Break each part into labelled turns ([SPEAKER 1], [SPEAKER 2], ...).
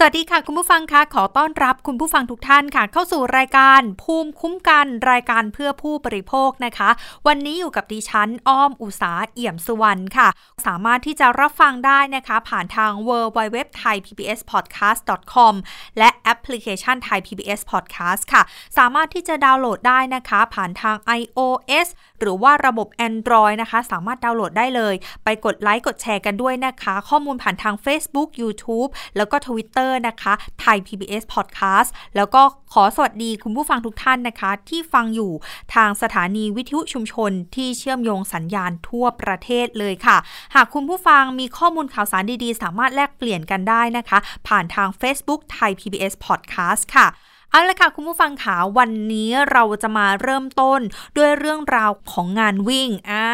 [SPEAKER 1] สวัสดีค่ะ คุณผู้ฟังคะขอต้อนรับคุณผู้ฟังทุกท่านค่ะ เข้าสู่รายการภูมิคุ้มกันรายการเพื่อผู้บริโภคนะคะ วันนี้อยู่กับดิฉันอ้อมอุสาเอี่ยมสุวรรณค่ะ สามารถที่จะรับฟังได้นะคะ ผ่านทาง w w w t h a i p b s p o d c a s t com และแอปพลิเคชัน Thai PBS Podcast ค่ะ สามารถที่จะดาวน์โหลดได้นะคะ ผ่านทาง iOS หรือว่าระบบ Android นะคะ สามารถดาวน์โหลดได้เลย ไปกดไลค์กดแชร์กันด้วยนะคะ ข้อมูลผ่านทาง Facebook YouTube แล้วก็ Twitter นะคะไทย PBS Podcast แล้วก็ขอสวัสดีคุณผู้ฟังทุกท่านนะคะ ที่ฟังอยู่ทางสถานีวิทยุชุมชน ที่เชื่อมโยงสัญญาณทั่วประเทศเลยค่ะ หากคุณผู้ฟังมีข้อมูลข่าวสารดีๆ สามารถแลกเปลี่ยนกันได้นะคะ ผ่านทาง Facebook ไทย PBS Podcast ค่ะ เอาละค่ะคุณผู้ฟังขาวันนี้เราจะมาเริ่มต้นด้วยเรื่องราวของงานวิ่งอ่า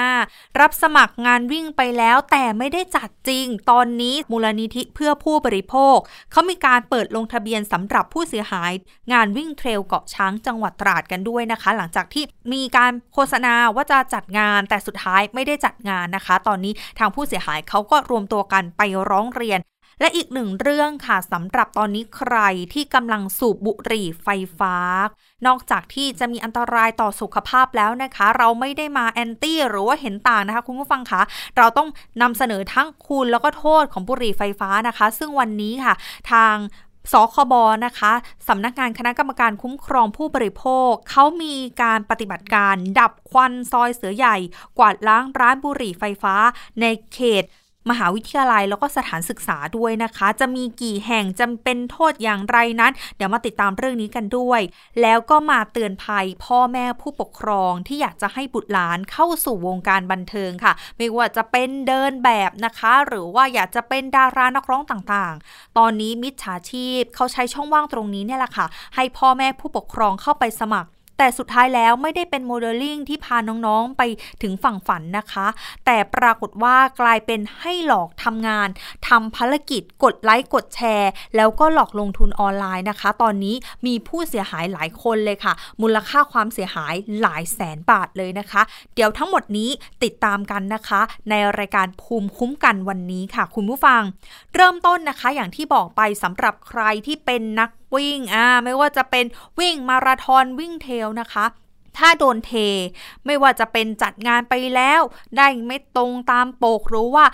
[SPEAKER 1] รับสมัครงานวิ่งไปแล้วแต่ไม่ได้จัดจริง ตอนนี้มูลนิธิเพื่อผู้บริโภค เขามีการเปิดลงทะเบียนสำหรับผู้เสียหาย งานวิ่งเทรลเกาะช้างจังหวัดตราดกันด้วยนะคะ หลังจากที่มีการโฆษณาว่าจะจัดงานแต่สุดท้ายไม่ได้จัดงานนะคะ ตอนนี้ทางผู้เสียหายเขาก็รวมตัวกันไปร้องเรียน และอีกหนึ่งเรื่องค่ะสำหรับตอนนี้ใครที่กำลังสูบบุหรี่ไฟฟ้า นอกจากที่จะมีอันตรายต่อสุขภาพแล้วนะคะ เราไม่ได้มาแอนตี้หรือว่าเห็นต่างนะคะ คุณผู้ฟังคะเราต้องนำเสนอทั้งคุณแล้วก็โทษของบุหรี่ไฟฟ้านะคะ ซึ่งวันนี้ค่ะ ทางสคบนะคะสำนักงานคณะกรรมการคุ้มครองผู้บริโภค เขามีการปฏิบัติการดับควันซอยเสือใหญ่ กวาดล้างร้านบุหรี่ไฟฟ้าในเขต มหาวิทยาลัยแล้วก็สถานศึกษาด้วยนะคะ จะมีกี่แห่งจำเป็นโทษอย่างไรนั้น เดี๋ยวมาติดตามเรื่องนี้กันด้วย แล้วก็มาเตือนภัยพ่อแม่ผู้ปกครองที่อยากจะให้บุตรหลานเข้าสู่วงการบันเทิงค่ะ ไม่ว่าจะเป็นเดินแบบนะคะ หรือว่าอยากจะเป็นดารานักร้องต่างๆ ตอนนี้มิจฉาชีพเขาใช้ช่องว่างตรงนี้เนี่ยแหละค่ะ ให้พ่อแม่ผู้ปกครองเข้าไปสมัคร แต่สุดท้ายแล้วไม่ได้เป็นโมเดลลิ่งที่พาน้องๆไปถึงฝั่งฝันนะคะ แต่ปรากฏว่ากลายเป็นให้หลอกทำงานทำภารกิจกดไลค์กดแชร์ แล้วก็หลอกลงทุนออนไลน์นะคะ ตอนนี้มีผู้เสียหายหลายคนเลยค่ะ มูลค่าความเสียหายหลายแสนบาทเลยนะคะ เดี๋ยวทั้งหมดนี้ติดตามกันนะคะ ในรายการภูมิคุ้มกันวันนี้ค่ะ คุณผู้ฟัง เริ่มต้นนะคะ อย่างที่บอกไปสำหรับใครที่เป็นนัก วิ่งอ่าไม่ว่าจะเป็นวิ่งมาราธอนวิ่งเทลนะคะถ้าโดนเท ไม่ว่าจะเป็นจัดงานไปแล้ว ได้ไม่ตรงตามปกหรือว่า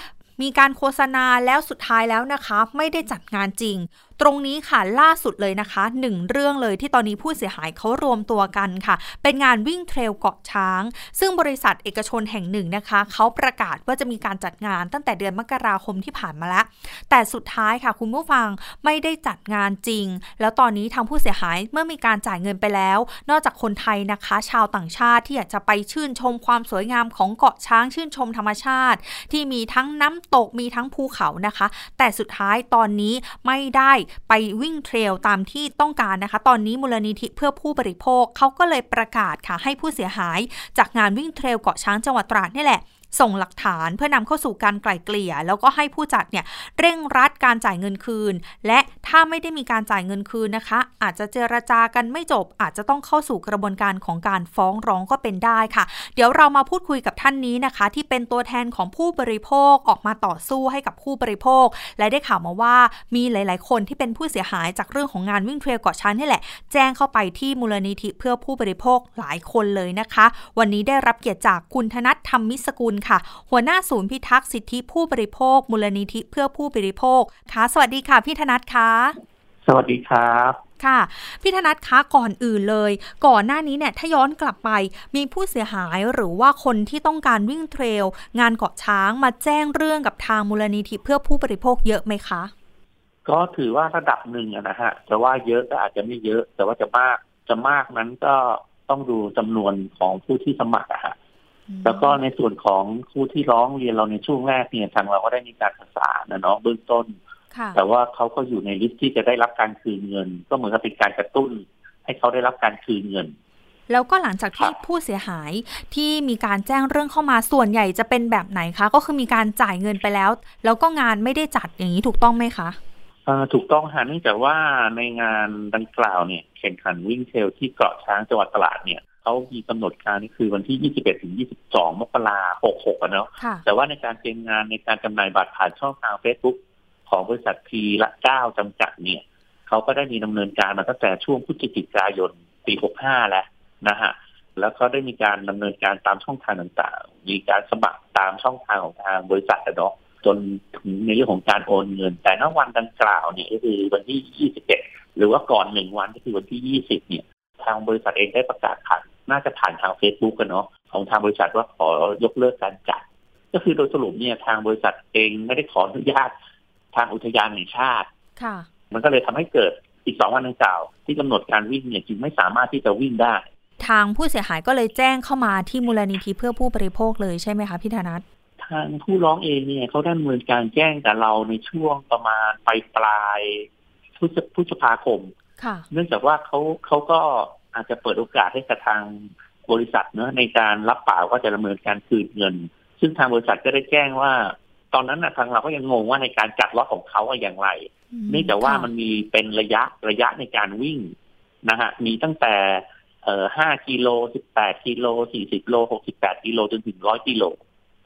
[SPEAKER 1] มีการโฆษณาแล้วสุดท้ายแล้วนะคะ ไม่ได้จัดงานจริง ตรงนี้ค่ะล่าสุดเลยนะคะหนึ่งเรื่องเลยที่ตอนนี้ผู้เสียหายเขารวมตัวกันค่ะ เป็นงานวิ่งเทรลเกาะช้าง ซึ่งบริษัทเอกชนแห่งหนึ่งนะคะ เขาประกาศว่าจะมีการจัดงานตั้งแต่เดือนมกราคมที่ผ่านมาแล้ว แต่สุดท้ายค่ะคุณผู้ฟังไม่ได้จัดงานจริง แล้วตอนนี้ทางผู้เสียหายเมื่อมีการจ่ายเงินไปแล้ว นอกจากคนไทยนะคะ ชาวต่างชาติที่อยากจะไปชื่นชมความสวยงามของเกาะช้างชื่นชมธรรมชาติ ที่มีทั้งน้ำตกมีทั้งภูเขานะคะ แต่สุดท้ายตอนนี้ไม่ได้ไปวิ่งเทรลตามที่ต้องการนะคะ ตอนนี้มูลนิธิเพื่อผู้บริโภคเขาก็เลยประกาศค่ะให้ผู้เสียหาย จากงานวิ่งเทรลเกาะช้างจังหวัดตราดนี่แหละ ส่งหลักฐานเพื่อนำเข้าสู่การไกล่เกลี่ย แล้วก็ให้ผู้จัดเนี่ยเร่งรัดการจ่ายเงินคืน และถ้าไม่ได้มีการจ่ายเงินคืนนะคะ อาจจะเจรจากันไม่จบ อาจจะต้องเข้าสู่กระบวนการของการฟ้องร้องก็เป็นได้ค่ะ เดี๋ยวเรามาพูดคุยกับท่านนี้นะคะ ที่เป็นตัวแทนของผู้บริโภคออกมาต่อสู้ให้กับผู้บริโภค และได้ข่าวมาว่ามีหลาย ๆ คนที่เป็นผู้เสียหายจากเรื่องของงานวิ่งเทรลเกาะช้างนี่แหละ แจ้งเข้าไปที่มูลนิธิเพื่อผู้บริโภคหลายคนเลยนะคะ วันนี้ได้รับเกียรติจากคุณธนัทธรรมมิสกุลค่ะ หัวหน้าศูนย์พิทักษ์สิทธิผู้บริโภค มูลนิธิเพื่อผู้บริโภค ค่ะ สวัสดีค่ะ พี่ธนัทค่ะ
[SPEAKER 2] สวัสดีครับ
[SPEAKER 1] ค่ะพี่ธนัทคะก่อนอื่นเลย ก่อนหน้านี้เนี่ยถ้าย้อนกลับไปมีผู้เสียหายหรือว่าคนที่ต้องการวิ่งเทรล งานเกาะช้างมาแจ้งเรื่องกับทางมูลนิธิเพื่อผู้บริโภคเยอะไหมคะ
[SPEAKER 2] ก็ถือว่าระดับหนึ่งนะฮะจะว่าเยอะก็อาจจะไม่เยอะ แต่ว่าจะมากจะมากนั้นก็ต้องดูจำนวนของผู้ที่สมัครอะฮะ แล้วก็ในส่วนของผู้ที่ร้องเรียนเราในช่วงแรกเนี่ยทางเราก็ได้มีการประสานนะเนาะเบื้องต้น แต่ว่าเขาก็อยู่ในลิสต์ที่จะได้รับการคืนเงิน ก็เหมือนกับเป็นการกระตุ้น ให้เขาได้รับการคืนเงิน
[SPEAKER 1] แล้วก็หลังจากที่ผู้เสียหายที่มีการแจ้งเรื่องเข้ามาส่วนใหญ่จะเป็นแบบไหนคะ ก็คือมีการจ่ายเงินไปแล้ว แล้วก็งานไม่ได้จัดอย่างนี้ถูกต้องไหมคะ
[SPEAKER 2] ถูกต้องฮะเนื่องจากว่าในงานดังกล่าวเนี่ยแข่งขันวิ่งเทลที่เกาะช้างจังหวัดตลาดเนี่ย เขามีกำหนดการนี่คือวันที่ 21 ถึง 22 มกราคม 66อะเนาะ แต่ว่าในการเตรียมงานในการจำหน่ายบัตรผ่านช่องทางเฟซบุ๊กของบริษัททีละเก้าจำกัดเนี่ย เขาก็ได้มีดำเนินการมาตั้งแต่ช่วงพฤศจิกายน ปี 65 แล้วนะฮะ แล้วก็ได้มีการดำเนินการตามช่องทางต่างๆ มีการสมัครตามช่องทางของทางบริษัทเนาะ จนถึงในเรื่องของการโอนเงิน แต่ณวันดังกล่าวเนี่ยก็คือวันที่ 21 หรือว่าก่อนหนึ่งวันก็คือวันที่ 20 เนี่ย ทางบริษัทเองได้ประกาศผ่าน น่าจะผ่านทางเฟซบุ๊กกันเนาะของทางบริษัทว่าขอยกเลิกการจัด ก็คือโดยสรุปเนี่ยทางบริษัทเองไม่ได้ขออนุญาตทางอุทยานแห่งชาติ
[SPEAKER 1] ค่ะ
[SPEAKER 2] มันก็เลยทำให้เกิดอีกสองวันดังกล่าว ที่กำหนดการวิ่งเนี่ยจึงไม่สามารถที่จะวิ่งได้
[SPEAKER 1] ทางผู้เสียหายก็เลยแจ้งเข้ามาที่มูลนิธิเพื่อผู้บริโภคเลยใช่ไหมคะพี่ธนัท
[SPEAKER 2] ทางผู้ร้องเองเนี่ยเขาได้ดำเนินการแจ้งกับเราในช่วงประมาณปลายปลายพฤษภาคม
[SPEAKER 1] ค่ะ
[SPEAKER 2] เนื่องจากว่าเขาเขาก็ อาจจะเปิดโอกาสให้กับทางบริษัทเนอะในการรับปากว่าจะดำเนินการคืนเงิน ซึ่งทางบริษัทก็ได้แจ้งว่า ตอนนั้นนะทางเราก็ยังงงว่าในการจัดล็อตของเขาอย่างไรเนื่องจากว่ามันมีเป็นระยะระยะในการวิ่งนะฮะมีตั้งแต่เอ่อห้ากิโลสิบแปดกิโลสี่สิบโลหกสิบแปดกิโลจนถึงร้อยกิโล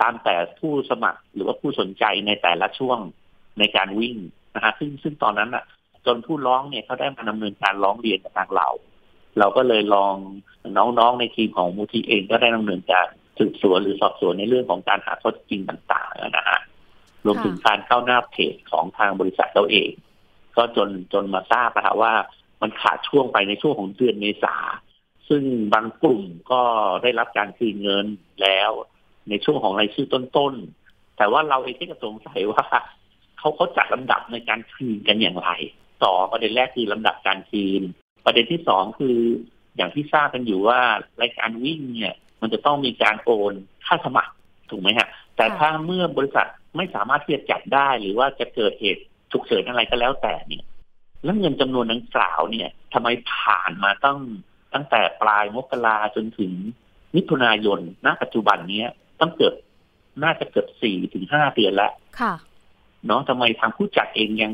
[SPEAKER 2] ตามแต่ผู้สมัครหรือว่าผู้สนใจในแต่ละช่วงในการวิ่งนะฮะซึ่งซึ่งตอนนั้นอะ จนผู้ร้องเนี่ยเขาได้มาดำเนินการร้องเรียนกับทางเรา เราก็เลยลองน้องๆในทีมของมูทีเองก็ได้ดำเนินการสืบสวนหรือสอบสวนในเรื่องของการหาข้อจริงต่าง ๆ นะฮะรวมถึงการเข้าหน้าเพจของทางบริษัทเราเอง ก็จนจนมาทราบนะฮะว่ามันขาดช่วงไปในช่วงของเดือนเมษาซึ่งบางกลุ่มก็ได้รับการคืนเงินแล้ว ในช่วงของรายชื่อต้นๆ แต่ว่าเราเองก็สงสัยว่าเขาเขาจัดลำดับในการคืนกันอย่างไร ต่อประเด็นแรกคือลำดับการคืน ประเด็นที่สองคืออย่างที่ทราบกันอยู่ว่ารายการวิ่งเนี่ย มันจะต้องมีการโอนค่าสมัครถูกไหมฮะ แต่ถ้าเมื่อบริษัทไม่สามารถที่จะจัดได้หรือว่าจะเกิดเหตุฉุกเฉินอะไรก็แล้วแต่เนี่ย แล้วเงินจำนวนดังกล่าวเนี่ยทำไมผ่านมาตั้งตั้งแต่ปลายมกราจนถึงมิถุนายนณปัจจุบันเนี้ยต้องเกิดน่าจะเกิดสี่ถึงห้าเดือนแล้ว
[SPEAKER 1] ค่ะ
[SPEAKER 2] เนาะทำไมทางผู้จัดเองยัง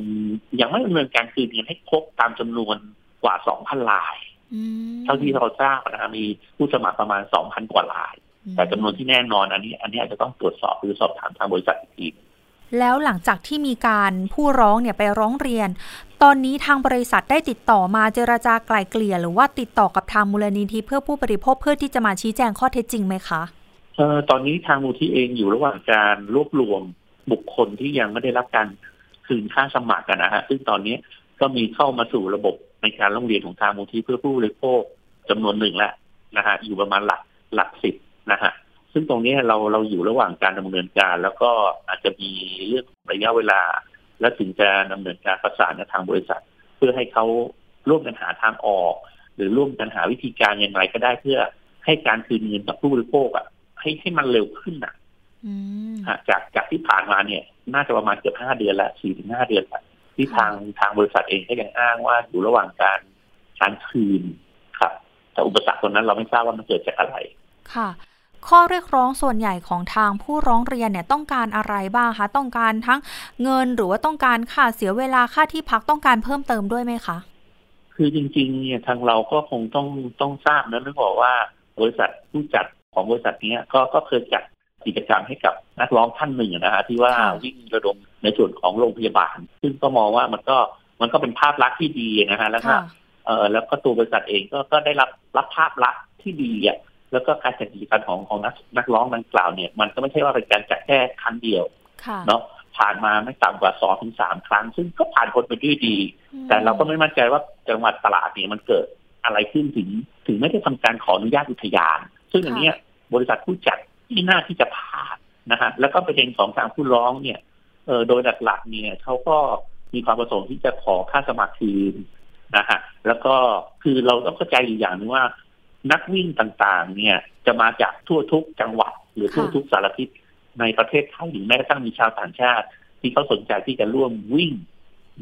[SPEAKER 2] ยังไม่ดำเนินการคืนเงินให้ครบตามจำนวน กว่าสองพันลาย เท่าที่เราทราบนะมีผู้สมัครประมาณสองพันกว่าลาย แต่จำนวนที่แน่นอนอันนี้ อันนี้อาจจะต้องตรวจสอบหรือสอบถามทางบริษัทอีกที
[SPEAKER 1] แล้วหลังจากที่มีการผู้ร้องเนี่ยไปร้องเรียน ตอนนี้ทางบริษัทได้ติดต่อมาเจราจาไกล่เกลี่ย หรือว่าติดต่อกับทางมูลนิธิเพื่อผู้บริโภคเพื่อที่จะมาชี้แจงข้อเท็จจริงไหมคะ
[SPEAKER 2] เออตอนนี้ทางมูลที่เองอยู่ระหว่างการรวบรวมบุคคลที่ยังไม่ได้รับการคืนค่าสมัครกันนะฮะซึ่งตอนนี้ก็มีเข้ามาสู่ระบบ ในการร้องเรียนของทางมูลที่เพื่อผู้บริโภคจำนวนหนึ่งแล้วนะฮะอยู่ประมาณหลักหลักสิบนะฮะซึ่งตรงนี้เราเราอยู่ระหว่างการดำเนินการ แล้วก็อาจจะมีเรื่องระยะเวลา และถึงจะดำเนินการประสานกับทางบริษัท เพื่อให้เขาร่วมกันหาทางออก หรือร่วมกันหาวิธีการอย่างไรก็ได้เพื่อให้การคืนเงินกับผู้บริโภคอะให้ให้มันเร็วขึ้นอะจากจากที่ผ่านมาเนี่ย น่าจะประมาณเกือบห้าเดือนละสี่ถึงห้าเดือนละ ที่ทางทางบริษัทเองก็ยังอ้างว่าอยู่ระหว่างการการคืนครับแต่อุปสรรคตรงนั้นเราไม่ทราบว่ามันเกิดจากอะไร
[SPEAKER 1] ค่ะ ข้อเรียกร้องส่วนใหญ่ของทางผู้ร้องเรียนเนี่ยต้องการอะไรบ้างคะ ต้องการทั้งเงินหรือว่าต้องการค่าเสียเวลาค่าที่พักต้องการเพิ่มเติมด้วยไหมคะ
[SPEAKER 2] คือจริงๆเนี่ยทางเราก็คงต้องต้องทราบนะนึกบอกว่าบริษัทผู้จัดของบริษัทนี้ก็ก็เคยจัด กิจกรรมให้กับนักร้องท่านหนึ่งนะฮะที่ว่าวิ่งระดมในส่วนของโรงพยาบาล ซึ่งก็มองว่ามันก็มันก็เป็นภาพลักษณ์ที่ดีนะฮะแล้วก็เออแล้วก็ตัวบริษัทเองก็ก็ได้รับรับภาพลักษณ์ที่ดีอะแล้วก็การจัดกิจกรรมของของนักนักร้องดังกล่าวเนี่ย มันก็ไม่ใช่ว่าเป็นการจัดแค่ครั้งเดียวเนาะผ่านมาไม่ต่ำกว่าสองถึงสามครั้ง ซึ่งก็ผ่านพ้นไปด้วยดี แต่เราก็ไม่มั่นใจว่าจังหวัดตลาดเนี่ยมันเกิดอะไรขึ้นถึงถึงไม่ได้ทำการขออนุญาตอุทยาน ซึ่งอันนี้บริษัทผู้จัด ที่น่าที่จะผ่านนะฮะแล้วก็ประเด็นของทางผู้ร้องเนี่ยเออโดยหลักๆเนี่ยเขาก็มีความประสงค์ที่จะขอค่าสมัครคืนนะฮะแล้วก็คือเราต้องเข้าใจอยู่อย่างนึงว่า นักวิ่งต่างๆ เนี่ย จะมาจากทั่วทุกจังหวัด หรือทั่วทุกสารทิศในประเทศไทยหรือแม้กระทั่งมีชาวต่างชาติ ที่เขาสนใจที่จะร่วมวิ่ง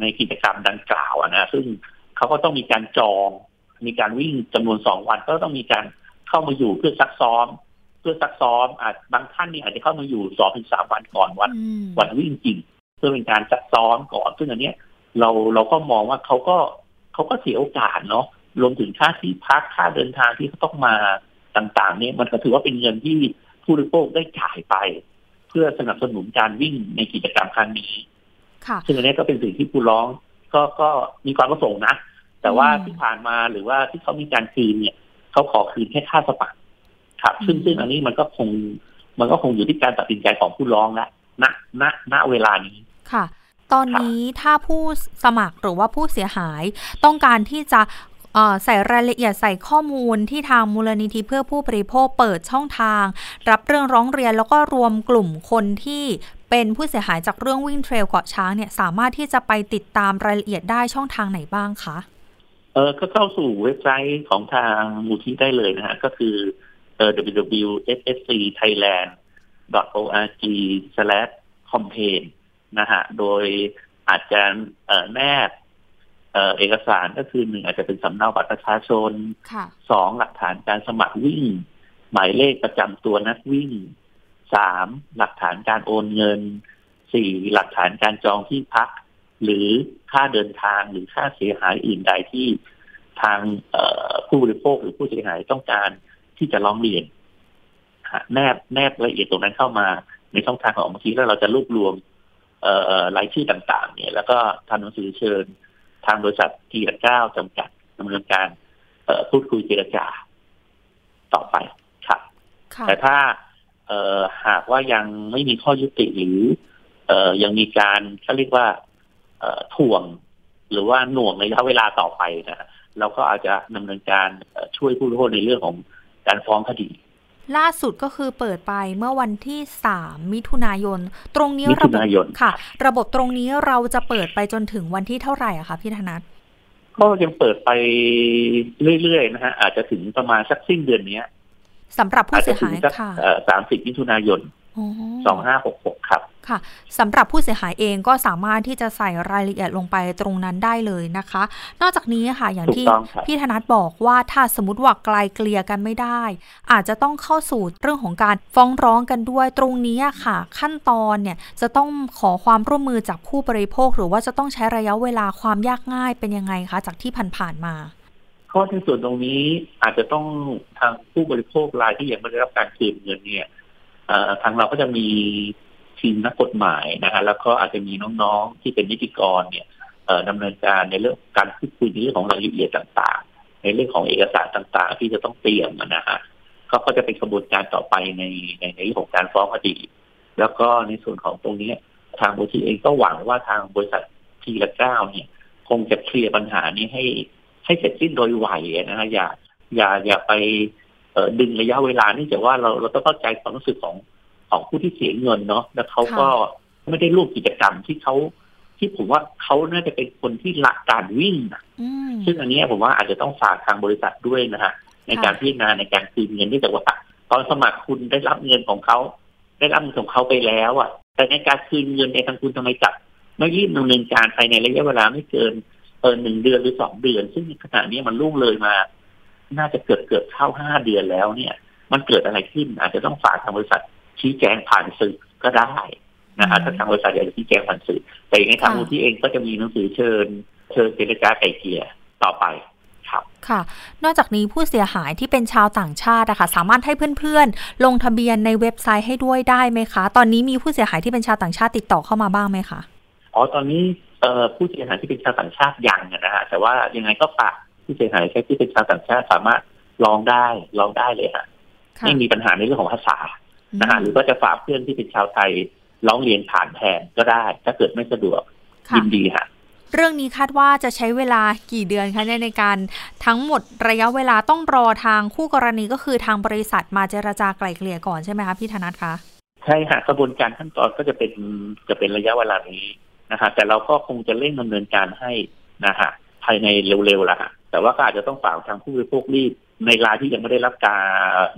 [SPEAKER 2] ในกิจกรรมดังกล่าวนะซึ่งเขาก็ต้องมีการจอง มีการวิ่งจำนวนสองวัน ก็ต้องมีการเข้ามาอยู่เพื่อซักซ้อม เพื่อซักซ้อมอาจบางท่านนี่อาจจะเข้ามาอยู่สองถึงสามวันก่อนวันวันวิ่งจริง เพื่อเป็นการซักซ้อมก่อน ซึ่งอันนี้เราเราก็มองว่าเขาก็เขาก็เสียโอกาสเนาะรวมถึงค่าที่พักค่าเดินทางที่เขาต้องมาต่าง ๆ เนี่ยมันก็ถือว่าเป็นเงินที่ผู้บริโภคได้จ่ายไป เพื่อสนับสนุนการวิ่งในกิจกรรมครั้งนี้
[SPEAKER 1] ค่ะ
[SPEAKER 2] ซึ่งอันนี้ก็เป็นสิ่งที่ผู้ร้องก็ก็มีความประสงค์นะ แต่ว่าที่ผ่านมาหรือว่าที่เขามีการคืนเนี่ยเขาขอคืนแค่ค่าสมัคร ครับ ซึ่งซึ่งอันนี้มันก็คง มันก็คงอยู่ที่การตัดสินใจของผู้ร้องละณณณเวลานี้
[SPEAKER 1] ค่ะ ตอนนี้ถ้าผู้สมัครหรือว่าผู้เสียหายต้องการที่จะใส่รายละเอียดใส่ข้อมูลที่ทางมูลนิธิเพื่อผู้บริโภคเปิดช่องทาง รับเรื่องร้องเรียนแล้วก็รวมกลุ่มคนที่เป็นผู้เสียหายจากเรื่องวิ่งเทรลเกาะช้างเนี่ยสามารถที่จะไปติดตามรายละเอียดได้ช่องทางไหนบ้างคะ
[SPEAKER 2] เออก็เข้าสู่เว็บไซต์ของทางมูลที่ได้เลยนะฮะก็คือ เอ่อ www.ssc.thailand.org/campaign นะฮะ โดยอาจจะเอ่อแนบเอกสารก็คือหนึ่งอาจจะเป็นสำเนาบัตรประชาชนสองหลักฐานการสมัครวิ่ง หมายเลขประจำตัวนักวิ่งสามหลักฐานการโอนเงินสี่หลักฐานการจองที่พัก หรือค่าเดินทางหรือค่าเสียหายอื่นใดที่ทางผู้บริโภคหรือผู้เสียหายต้องการ ที่จะร้องเรียนแนบแนบละเอียดตรงนั้นเข้ามาในช่องทางของมูลทีแล้วเราจะรวบรวมรายชื่อต่าง ๆ เนี่ย แล้วก็ทำหนังสือเชิญ ทางบริษัททีละเก้าจำกัดดำเนินการพูดคุยเจรจาต่อไปครับแต่ถ้า เอ่อหากว่ายังไม่มีข้อยุติหรือ เอ่อยังมีการเขาเรียกว่า เอ่อถ่วง หรือว่าหน่วงในระยะเวลาต่อไปนะเราก็อาจจะดำเนินการช่วยผู้บริโภคในเรื่องของ การฟ้องคดี
[SPEAKER 1] ล่าสุดก็คือเปิดไปเมื่อวันที่สามมิถุนายน ตรงนี้
[SPEAKER 2] ระบบ
[SPEAKER 1] ค่ะ ระบบตรงนี้เราจะเปิดไปจนถึงวันที่เท่าไหร่อะคะพี่ธนัท
[SPEAKER 2] ก็ยังเปิดไปเรื่อยๆนะฮะอาจจะถึงประมาณสักสิ้นเดือนนี้
[SPEAKER 1] สำหรับผู้เสียหายค่ะ
[SPEAKER 2] สามสิบมิถุนายนสองห้าหกหกครับ
[SPEAKER 1] ค่ะสำหรับผู้เสียหายเองก็สามารถที่จะใส่รายละเอียดลงไปตรงนั้นได้เลยนะคะ นอกจากนี้ค่ะอย่างที่พี่ธนัทบอกว่าถ้าสมมติว่าไกลเกลี่ยกันไม่ได้ อาจจะต้องเข้าสู่เรื่องของการฟ้องร้องกันด้วยตรงนี้ค่ะ ขั้นตอนเนี่ยจะต้องขอความร่วมมือจากผู้บริโภค หรือว่าจะต้องใช้ระยะเวลาความยากง่ายเป็นยังไงคะ จากที่ผ่านๆมา
[SPEAKER 2] ข้อในส่วนตรงนี้อาจจะต้องทางผู้บริโภครายที่ยังไม่ได้รับการคืนเงินเนี่ยทางเราก็จะมี ทีมนักกฎหมายนะฮะแล้วก็อาจจะมีน้องๆที่เป็นนิติกรเนี่ยดำเนินการในเรื่องการพูดคุยในเรื่องของรายละเอียดต่างๆ ในเรื่องของเอกสารต่างๆ ที่จะต้องเตรียมนะฮะเขาก็จะเป็นกระบวนการต่อไปในในในเรื่องของการฟ้องคดี แล้วก็ในส่วนของตรงนี้ทางบริษัทเองก็หวังว่าทางบริษัททีละเก้าเนี่ย คงจะเคลียร์ปัญหานี้ให้ให้เสร็จสิ้นโดยไวนะฮะอย่าอย่าอย่าไปดึงระยะเวลานี่แต่ว่าเราเราต้องเข้าใจความรู้สึกของ ของผู้ที่เสียเงินเนาะแล้วเขาก็ไม่ได้ร่วมกิจกรรมที่เขาที่ผมว่าเขาน่าจะเป็นคนที่รักการวิ่งนะซึ่งอันนี้ผมว่าอาจจะต้องฝากทางบริษัทด้วยนะฮะในการพิจารณาในการคืนเงินที่แต่ว่าตอนสมัครคุณได้รับเงินของเขาได้รับเงินของเขาไปแล้วอะ แต่ในการคืนเงินในทางคุณทำไมจับไม่รีบดำเนินการภายในระยะเวลาไม่เกินเออหนึ่งเดือนหรือสองเดือน ซึ่งขณะนี้มันล่วงเลยมา น่าจะเกิดเกิดเข้าห้าเดือนแล้วเนี่ย มันเกิดอะไรขึ้น อาจจะต้องฝากทางบริษัท ชี้แจงผ่านสื่อก็ได้นะฮะถ้าทางบริษัทอยากจะชี้แจงผ่านสื่อ แต่ในทางมูลที่เองก็จะมีหนังสือเชิญ เชิญเจรจาไก่เกลี่ยต่อไปครับ
[SPEAKER 1] ค่ะ นอกจากนี้ผู้เสียหายที่เป็นชาวต่างชาติอะค่ะสามารถให้เพื่อนๆ ลงทะเบียนในเว็บไซต์ให้ด้วยได้ไหมคะ ตอนนี้มีผู้เสียหายที่เป็นชาวต่างชาติติดต่อเข้ามาบ้างไหมคะ
[SPEAKER 2] อ๋อตอนนี้เอ่อผู้เสียหายที่เป็นชาวต่างชาติยังนะฮะแต่ว่ายังไงก็ฝากผู้เสียหายที่เป็นชาวต่างชาติสามารถลองได้ลองได้เลยฮะไม่มีปัญหาในเรื่องของภาษา นะฮะหรือก็จะฝากเพื่อนที่เป็นชาวไทยร้องเรียนผ่านแทนก็ได้ ถ้าเกิดไม่สะดวกยินดีฮะ
[SPEAKER 1] เรื่องนี้คาดว่าจะใช้เวลากี่เดือนคะในการทั้งหมดระยะเวลาต้องรอทางคู่กรณีก็คือทางบริษัทมาเจราจาไกล่เกลี่ยก่อนใช่ไหมคะพี่ธนัทคะ
[SPEAKER 2] ใช่ค่ะกระบวนการขั้นตอนก็จะเป็นจะเป็นระยะเวลานี้นะฮะแต่เราก็คงจะเร่งดำเนินการให้นะฮะภายในเร็วๆละฮะแต่ว่าก็อาจจะต้องฝากทางผู้บริโภครีบ ในรายที่ยังไม่ได้รับการ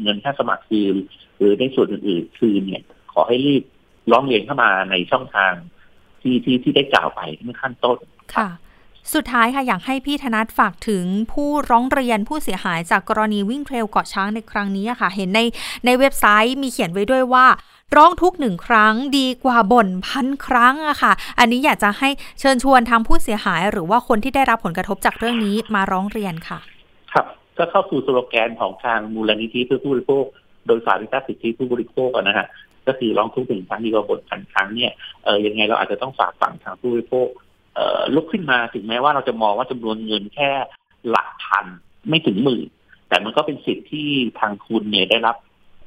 [SPEAKER 2] เงินค่าสมัครคืนหรือในส่วนอื่นๆคืนเนี่ย ขอให้รีบร้องเรียนเข้ามาในช่องทางที่ที่ที่ได้กล่าวไปเมื่อขั้นต้น
[SPEAKER 1] ค่ะสุดท้ายค่ะ อยากให้พี่ธนัทฝากถึงผู้ร้องเรียนผู้เสียหายจากกรณีวิ่งเทรลเกาะช้างในครั้งนี้ค่ะ เห็นในในเว็บไซต์มีเขียนไว้ด้วยว่า ร้องทุกหนึ่งครั้งดีกว่าบ่นพันครั้งอะค่ะ อันนี้อยากจะให้เชิญชวนทางผู้เสียหาย หรือว่าคนที่ได้รับผลกระทบจากเรื่องนี้มาร้องเรียนค่ะ
[SPEAKER 2] ก็เข้าสู่สโลแกนของทางมูลนิธิเพื่อผู้บริโภค โดยสารพิทักษ์สิทธิผู้บริโภคนะฮะก็คือร้องทุกข์หนึ่งครั้งดีกว่าบ่นพันครั้งเนี่ยเออยังไงเราอาจจะต้องฝากฝั่งทางผู้บริโภคเอ่อลุกขึ้นมาถึงแม้ว่าเราจะมองว่าจำนวนเงินแค่หลักพันไม่ถึงหมื่นแต่มันก็เป็นสิทธิ์ที่ทางคุณเนี่ยได้รับ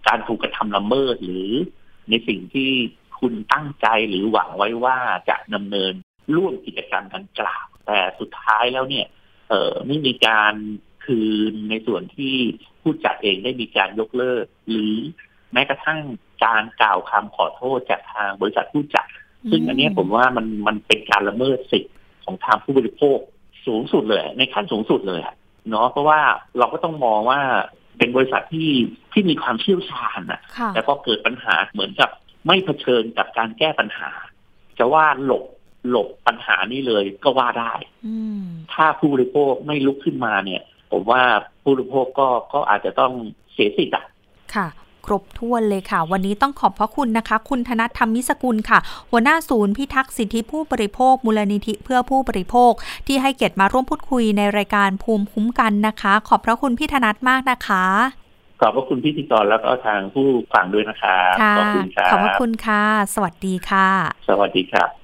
[SPEAKER 2] การถูกกระทำละเมิดหรือในสิ่งที่คุณตั้งใจหรือหวังไว้ว่าจะดำเนินร่วมกิจกรรมดังกล่าวแต่สุดท้ายแล้วเนี่ย เออไม่มีการ คืนในส่วนที่ผู้จัดเองได้มีการยกเลิก หรือแม้กระทั่งการกล่าวคำขอโทษจากทางบริษัทผู้จัด ซึ่งอันนี้ผมว่ามันมันเป็นการละเมิดสิทธิ์ของทางผู้บริโภคสูงสุดเลย ในขั้นสูงสุดเลยเนาะเพราะว่าเราก็ต้องมองว่าเป็นบริษัทที่ที่มีความเชี่ยวชาญนะแต่พอเกิดปัญหาเหมือนกับไม่เผชิญกับการแก้ปัญหา จะว่าหลบหลบปัญหานี้เลยก็ว่าได้ ถ้าผู้บริโภคไม่ลุกขึ้นมาเนี่ย ผมว่าผู้บริโภคก็ก็อาจจะต้องเสียสิทธิ์อะ
[SPEAKER 1] ค่ะครบถ้วนเลยค่ะ วันนี้ต้องขอบพระคุณนะคะ คุณธนธรรมมิสกุลค่ะ หัวหน้าศูนย์พิทักษ์สิทธิผู้บริโภค มูลนิธิเพื่อผู้บริโภค ที่ให้เกียรติมาร่วมพูดคุยในรายการภูมิคุ้มกันนะคะ ขอบพระคุณพี่ธนัทมากนะคะ
[SPEAKER 2] ขอบพระคุณพี่ติกรแล้วก็ทางผู้ฟังด้วยนะคะขอบคุณครับ
[SPEAKER 1] ขอบพระคุณค่ะ สวัสดีค่ะ
[SPEAKER 2] สวัสดีครับ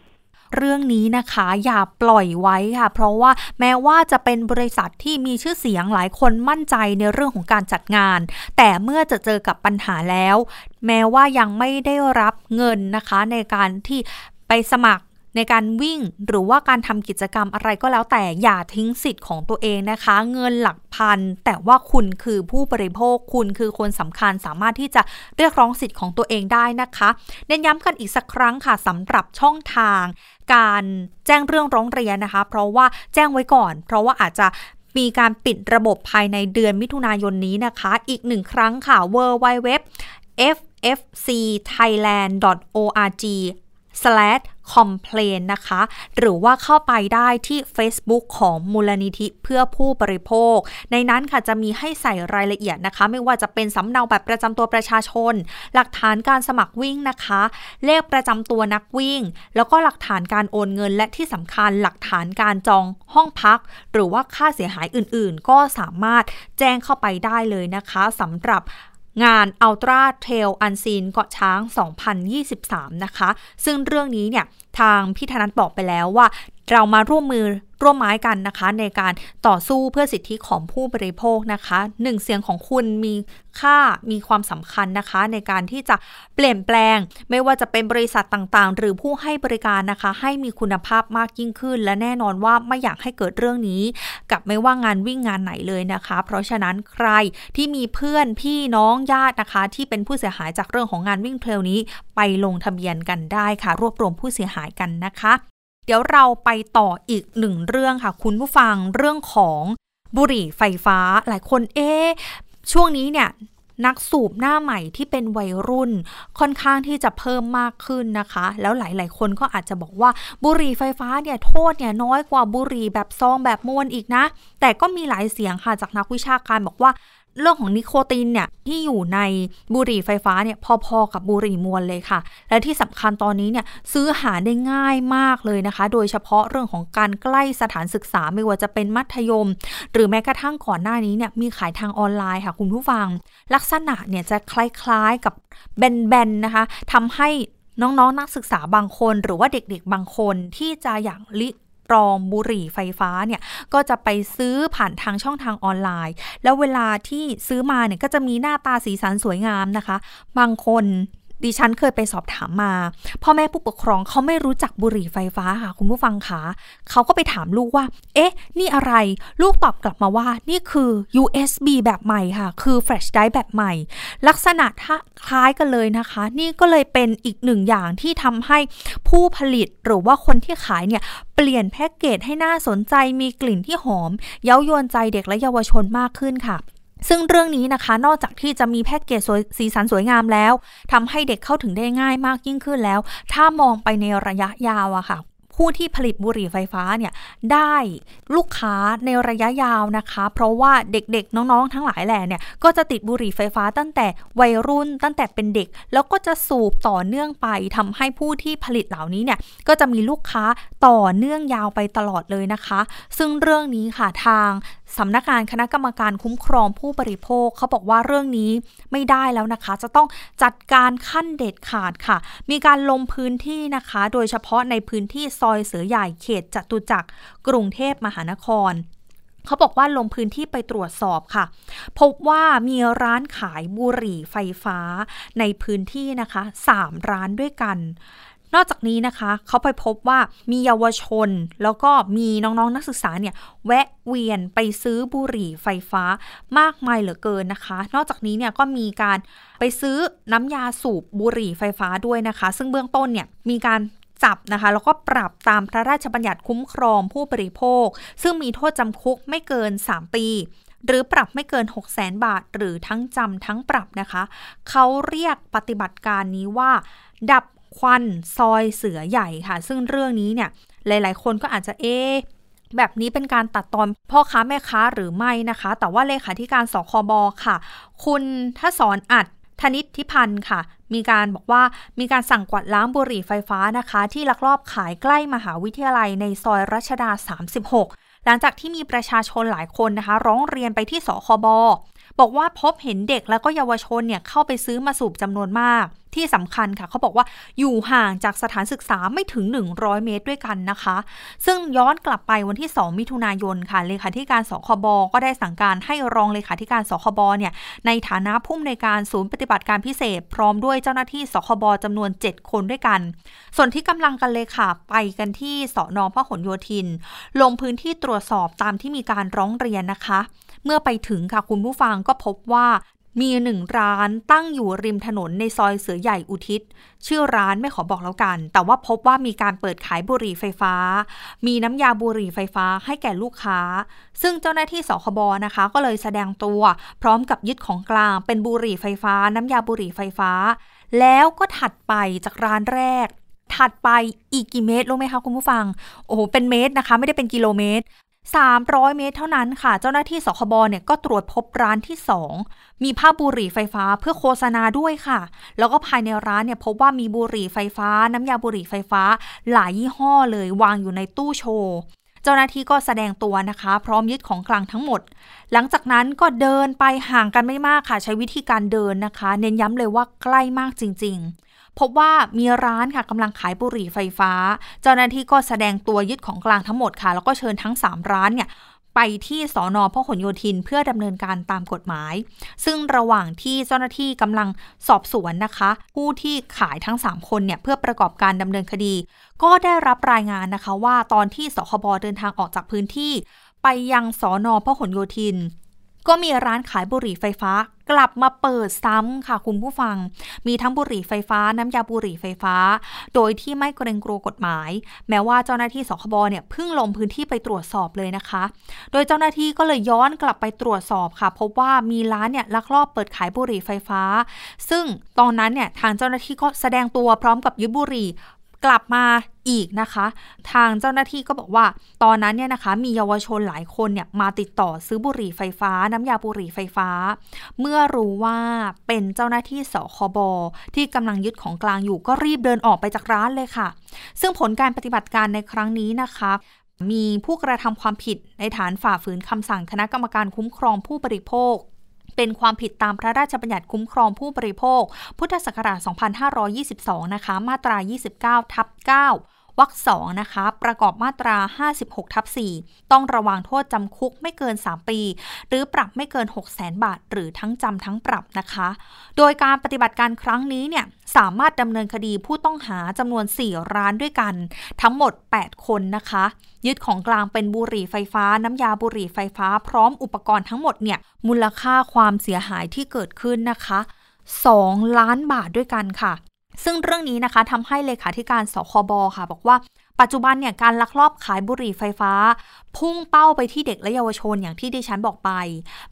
[SPEAKER 1] เรื่องนี้นะคะอย่าปล่อยไว้ค่ะ เพราะว่าแม้ว่าจะเป็นบริษัทที่มีชื่อเสียงหลายคนมั่นใจในเรื่องของการจัดงาน แต่เมื่อจะเจอกับปัญหาแล้ว แม้ว่ายังไม่ได้รับเงินนะคะ ในการที่ไปสมัครในการวิ่งหรือว่าการทำกิจกรรมอะไรก็แล้วแต่อย่าทิ้งสิทธิ์ของตัวเองนะคะ เงินหลักพัน แต่ว่าคุณคือผู้บริโภคคุณคือคนสำคัญสามารถที่จะเรียกร้องสิทธิ์ของตัวเองได้นะคะ เน้นย้ำกันอีกสักครั้งค่ะสำหรับช่องทาง การแจ้งเรื่องร้องเรียนนะคะ เพราะว่าแจ้งไว้ก่อน เพราะว่าอาจจะมีการปิดระบบภายในเดือนมิถุนายนนี้นะคะ อีกหนึ่งครั้งค่ะ w w w ffcthailand.org complain นะคะ หรือว่าเข้าไปได้ที่ Facebook ของมูลนิธิเพื่อผู้บริโภค ในนั้นค่ะจะมีให้ใส่รายละเอียดนะคะ ไม่ว่าจะเป็นสำเนาแบบประจำตัวประชาชน หลักฐานการสมัครวิ่งนะคะ เลขประจำตัวนักวิ่ง แล้วก็หลักฐานการโอนเงิน และที่สำคัญหลักฐานการจองห้องพัก หรือว่าค่าเสียหายอื่นๆ ก็สามารถแจ้งเข้าไปได้เลยนะคะสำหรับ งาน Ultra Trail Unseen เกาะช้าง 2023 นะคะ ซึ่งเรื่องนี้เนี่ย ทางพี่ธนัทบอกไปแล้วว่า เรามาร่วมมือ ร่วมไม้กันนะคะ ในการต่อสู้เพื่อสิทธิของผู้บริโภคนะคะหนึ่งเสียงของคุณมีค่ามีความสำคัญนะคะ ในการที่จะเปลี่ยนแปลง ไม่ว่าจะเป็นบริษัทต่างๆ หรือผู้ให้บริการนะคะ ให้มีคุณภาพมากยิ่งขึ้น และแน่นอนว่าไม่อยากให้เกิดเรื่องนี้ กับไม่ว่างานวิ่งงานไหนเลยนะคะ เพราะฉะนั้นใครที่มีเพื่อนพี่น้องญาตินะคะ ที่เป็นผู้เสียหายจากเรื่องของงานวิ่งเทรลนี้ ไปลงทะเบียนกันได้ค่ะ รวบรวมผู้เสียหายกันนะคะ เดี๋ยวเราไปต่ออีกหนึ่งเรื่องค่ะ คุณผู้ฟังเรื่องของบุหรี่ไฟฟ้าหลายคนเอ๊ช่วงนี้เนี่ยนักสูบหน้าใหม่ที่เป็นวัยรุ่น ค่อนข้างที่จะเพิ่มมากขึ้นนะคะ แล้วหลาย ๆ คนก็อาจจะบอกว่าบุหรี่ไฟฟ้าเนี่ยโทษเนี่ยน้อยกว่าบุหรี่แบบซองแบบมวนอีกนะ แต่ก็มีหลายเสียงค่ะจากนักวิชาการบอกว่า เรื่องของนิโคตินเนี่ยที่อยู่ในบุหรี่ไฟฟ้าเนี่ยพอๆกับบุหรี่มวลเลยค่ะ และที่สำคัญตอนนี้เนี่ยซื้อหาได้ง่ายมากเลยนะคะ โดยเฉพาะเรื่องของการใกล้สถานศึกษาไม่ว่าจะเป็นมัธยม หรือแม้กระทั่งก่อนหน้านี้เนี่ยมีขายทางออนไลน์ค่ะคุณผู้ฟัง ลักษณะเนี่ยจะคล้ายๆกับแบนๆนะคะทำให้น้องๆนนักศึกษาบางคน หรือว่าเด็กๆบางคนที่จะอยากลิ รองบุหรี่ไฟฟ้าเนี่ยก็จะไปซื้อผ่านทางช่องทางออนไลน์ แล้วเวลาที่ซื้อมาเนี่ยก็จะมีหน้าตาสีสันสวยงามนะคะ บางคน ดิฉันเคยไปสอบถามมา พ่อแม่ผู้ปกครองเขาไม่รู้จักบุหรี่ไฟฟ้าค่ะคุณผู้ฟังคะเขาก็ไปถามลูกว่า เอ๊ะ นี่อะไร ลูกตอบกลับมาว่า นี่คือ USB แบบใหม่ค่ะ คือ flash drive แบบใหม่ ลักษณะคล้ายกันเลยนะคะ นี่ก็เลยเป็นอีกหนึ่งอย่างที่ทำให้ผู้ผลิตหรือว่าคนที่ขายเนี่ยเปลี่ยนแพ็กเกจให้น่าสนใจมีกลิ่นที่หอม เย้ายวนใจเด็กและเยาวชนมากขึ้นค่ะ ซึ่งเรื่องนี้นะคะนอกจากที่จะมีแพ็กเกจสีสันสวยงามแล้วทำให้เด็กเข้าถึงได้ง่ายมากยิ่งขึ้นแล้ว ถ้ามองไปในระยะยาวอะค่ะ ผู้ที่ผลิตบุหรี่ไฟฟ้าเนี่ยได้ลูกค้าในระยะยาวนะคะ เพราะว่าเด็กๆน้องๆทั้งหลายแหล่เนี่ยก็จะติดบุหรี่ไฟฟ้าตั้งแต่วัยรุ่นตั้งแต่เป็นเด็ก แล้วก็จะสูบต่อเนื่องไปทำให้ผู้ที่ผลิตเหล่านี้เนี่ยก็จะมีลูกค้าต่อเนื่องยาวไปตลอดเลยนะคะ ซึ่งเรื่องนี้ค่ะทาง สำนักงานคณะกรรมการคุ้มครองผู้บริโภคเขาบอกว่าเรื่องนี้ไม่ได้แล้วนะคะ จะต้องจัดการขั้นเด็ดขาดค่ะ มีการลงพื้นที่นะคะ โดยเฉพาะในพื้นที่ซอยเสือใหญ่เขตจตุจักรกรุงเทพมหานครเขาบอกว่าลงพื้นที่ไปตรวจสอบค่ะ พบว่ามีร้านขายบุหรี่ไฟฟ้าในพื้นที่นะคะ 3 ร้านด้วยกัน นอกจากนี้นะคะเขาไปพบว่ามีเยาวชน แล้วก็มีน้องๆนนักศึกษาเนี่ยแวะเวียนไปซื้อบุหรี่ไฟฟ้ามากมายเหลือเกินนะคะ นอกจากนี้เนี่ยก็มีการไปซื้อน้ำยาสูบบุหรี่ไฟฟ้าด้วยนะคะ ซึ่งเบื้องต้นเนี่ยมีการจับนะคะแล้วก็ปรับตามพระราชบัญญัติคุ้มครองผู้บริโภค ซึ่งมีโทษจำคุกไม่เกิน 3 ปี หรือปรับไม่เกิน 6 0 0 0 0 0บาท หรือทั้งจำทั้งปรับนะคะ เขาเรียกปฏิบัติการนี้ว่า ดับ ควันซอยเสือใหญ่ค่ะ ซึ่งเรื่องนี้เนี่ยหลาย ๆ คนก็อาจจะเอ๊แบบนี้เป็นการตัดตอนพ่อค้าแม่ค้าหรือไม่นะคะ แต่ว่าเลขาธิการสคบค่ะ คุณทศรอัดธนิตทิพันธ์ค่ะ มีการบอกว่ามีการสั่งกวาดล้างบุหรี่ไฟฟ้านะคะ ที่ลักลอบขายใกล้มหาวิทยาลัยในซอยรัชดา 36 หลังจากที่มีประชาชนหลายคนนะคะ ร้องเรียนไปที่สคบบอกว่าพบเห็นเด็กแล้วก็เยาวชนเนี่ยเข้าไปซื้อมาสูบจำนวนมากที่สำคัญค่ะเขาบอกว่าอยู่ห่างจากสถานศึกษาไม่ถึง 100 เมตรด้วยกันนะคะ ซึ่งย้อนกลับไปวันที่ 2 มิถุนายนค่ะเลขาธิการสคบก็ได้สั่งการให้รองเลขาธิการสคบเนี่ยในฐานะผู้อำนวยการศูนย์ปฏิบัติการพิเศษ พร้อมด้วยเจ้าหน้าที่สคบจำนวน 7 คนด้วยกัน ส่วนที่กำลังกันเลยค่ะไปกันที่สอนอพหลโยธิน ลงพื้นที่ตรวจสอบตามที่มีการร้องเรียนนะคะ เมื่อไปถึงค่ะคุณผู้ฟังก็พบว่า มีหนึ่งร้านตั้งอยู่ริมถนนในซอยเสือใหญ่อุทิศ ชื่อร้านไม่ขอบอกแล้วกัน แต่ว่าพบว่ามีการเปิดขายบุหรี่ไฟฟ้า มีน้ำยาบุหรี่ไฟฟ้าให้แก่ลูกค้า ซึ่งเจ้าหน้าที่สคบนะคะ ก็เลยแสดงตัวพร้อมกับยึดของกลางเป็นบุหรี่ไฟฟ้า น้ำยาบุหรี่ไฟฟ้า แล้วก็ถัดไปจากร้านแรกถัดไปอีกกี่เมตรรู้ไหมคะคุณผู้ฟัง โอ้โห เป็นเมตรนะคะ ไม่ได้เป็นกิโลเมตร 300 เมตรเท่านั้นค่ะ เจ้าหน้าที่สคบเนี่ยก็ตรวจพบร้านที่ 2 มีภาพบุหรี่ไฟฟ้าเพื่อโฆษณาด้วยค่ะ แล้วก็ภายในร้านเนี่ยพบว่ามีบุหรี่ไฟฟ้า น้ำยาบุหรี่ไฟฟ้า หลายยี่ห้อเลยวางอยู่ในตู้โชว์ เจ้าหน้าที่ก็แสดงตัวนะคะ พร้อมยึดของกลางทั้งหมด หลังจากนั้นก็เดินไปห่างกันไม่มากค่ะ ใช้วิธีการเดินนะคะ เน้นย้ำเลยว่าใกล้มากจริง ๆ พบว่ามีร้านค่ะกำลังขายบุหรี่ไฟฟ้า เจ้าหน้าที่ก็แสดงตัวยึดของกลางทั้งหมดค่ะ แล้วก็เชิญทั้ง 3 ร้านเนี่ยไปที่สอนอพหลโยธินเพื่อดำเนินการตามกฎหมาย ซึ่งระหว่างที่เจ้าหน้าที่กำลังสอบสวนนะคะ ผู้ที่ขายทั้ง 3 คนเนี่ยเพื่อประกอบการดำเนินคดี ก็ได้รับรายงานนะคะว่าตอนที่สคบเดินทางออกจากพื้นที่ ไปยังสอนอพหลโยธิน ก็มีร้านขายบุหรี่ไฟฟ้ากลับมาเปิดซ้ำค่ะคุณผู้ฟัง มีทั้งบุหรี่ไฟฟ้าน้ำยาบุหรี่ไฟฟ้า โดยที่ไม่เกรงกลัวกฎหมาย แม้ว่าเจ้าหน้าที่สคบเนี่ยเพิ่งลงพื้นที่ไปตรวจสอบเลยนะคะ โดยเจ้าหน้าที่ก็เลยย้อนกลับไปตรวจสอบค่ะ พบว่ามีร้านเนี่ยลักลอบเปิดขายบุหรี่ไฟฟ้า ซึ่งตอนนั้นเนี่ยทางเจ้าหน้าที่ก็แสดงตัวพร้อมกับยึดบุหรี่ กลับมาอีกนะคะ ทางเจ้าหน้าที่ก็บอกว่า ตอนนั้นเนี่ยนะคะมีเยาวชนหลายคนเนี่ยมาติดต่อซื้อบุหรี่ไฟฟ้า น้ำยาบุหรี่ไฟฟ้า เมื่อรู้ว่าเป็นเจ้าหน้าที่สคบที่กำลังยึดของกลางอยู่ก็รีบเดินออกไปจากร้านเลยค่ะ ซึ่งผลการปฏิบัติการในครั้งนี้นะคะมีผู้กระทำความผิดในฐานฝ่าฝืนคำสั่งคณะกรรมการคุ้มครองผู้บริโภค เป็นความผิดตามพระราชบัญญัติคุ้มครองผู้บริโภค พุทธศักราช 2522 นะคะ มาตรา 29 ทับ 9 วรรคสองนะคะ ประกอบมาตรา 56ทับ4ต้องระวังโทษจำคุกไม่เกิน 3 ปี หรือปรับไม่เกิน 6 0 0 0 0 0บาท หรือทั้งจำทั้งปรับนะคะ โดยการปฏิบัติการครั้งนี้เนี่ยสามารถดำเนินคดีผู้ต้องหาจำนวน 4 ร้านด้วยกัน ทั้งหมด 8 คนนะคะ ยึดของกลางเป็นบุหรี่ไฟฟ้า น้ำยาบุหรี่ไฟฟ้า พร้อมอุปกรณ์ทั้งหมดเนี่ยมูลค่าความเสียหายที่เกิดขึ้นนะคะ 2 ล้านบาทด้วยกันค่ะ ซึ่งเรื่องนี้นะคะทำให้เลขาธิการสคบค่ะ บอกว่าปัจจุบันเนี่ยการลักลอบขายบุหรี่ไฟฟ้า พุ่งเป้าไปที่เด็กและเยาวชนอย่างที่ดิฉันบอกไป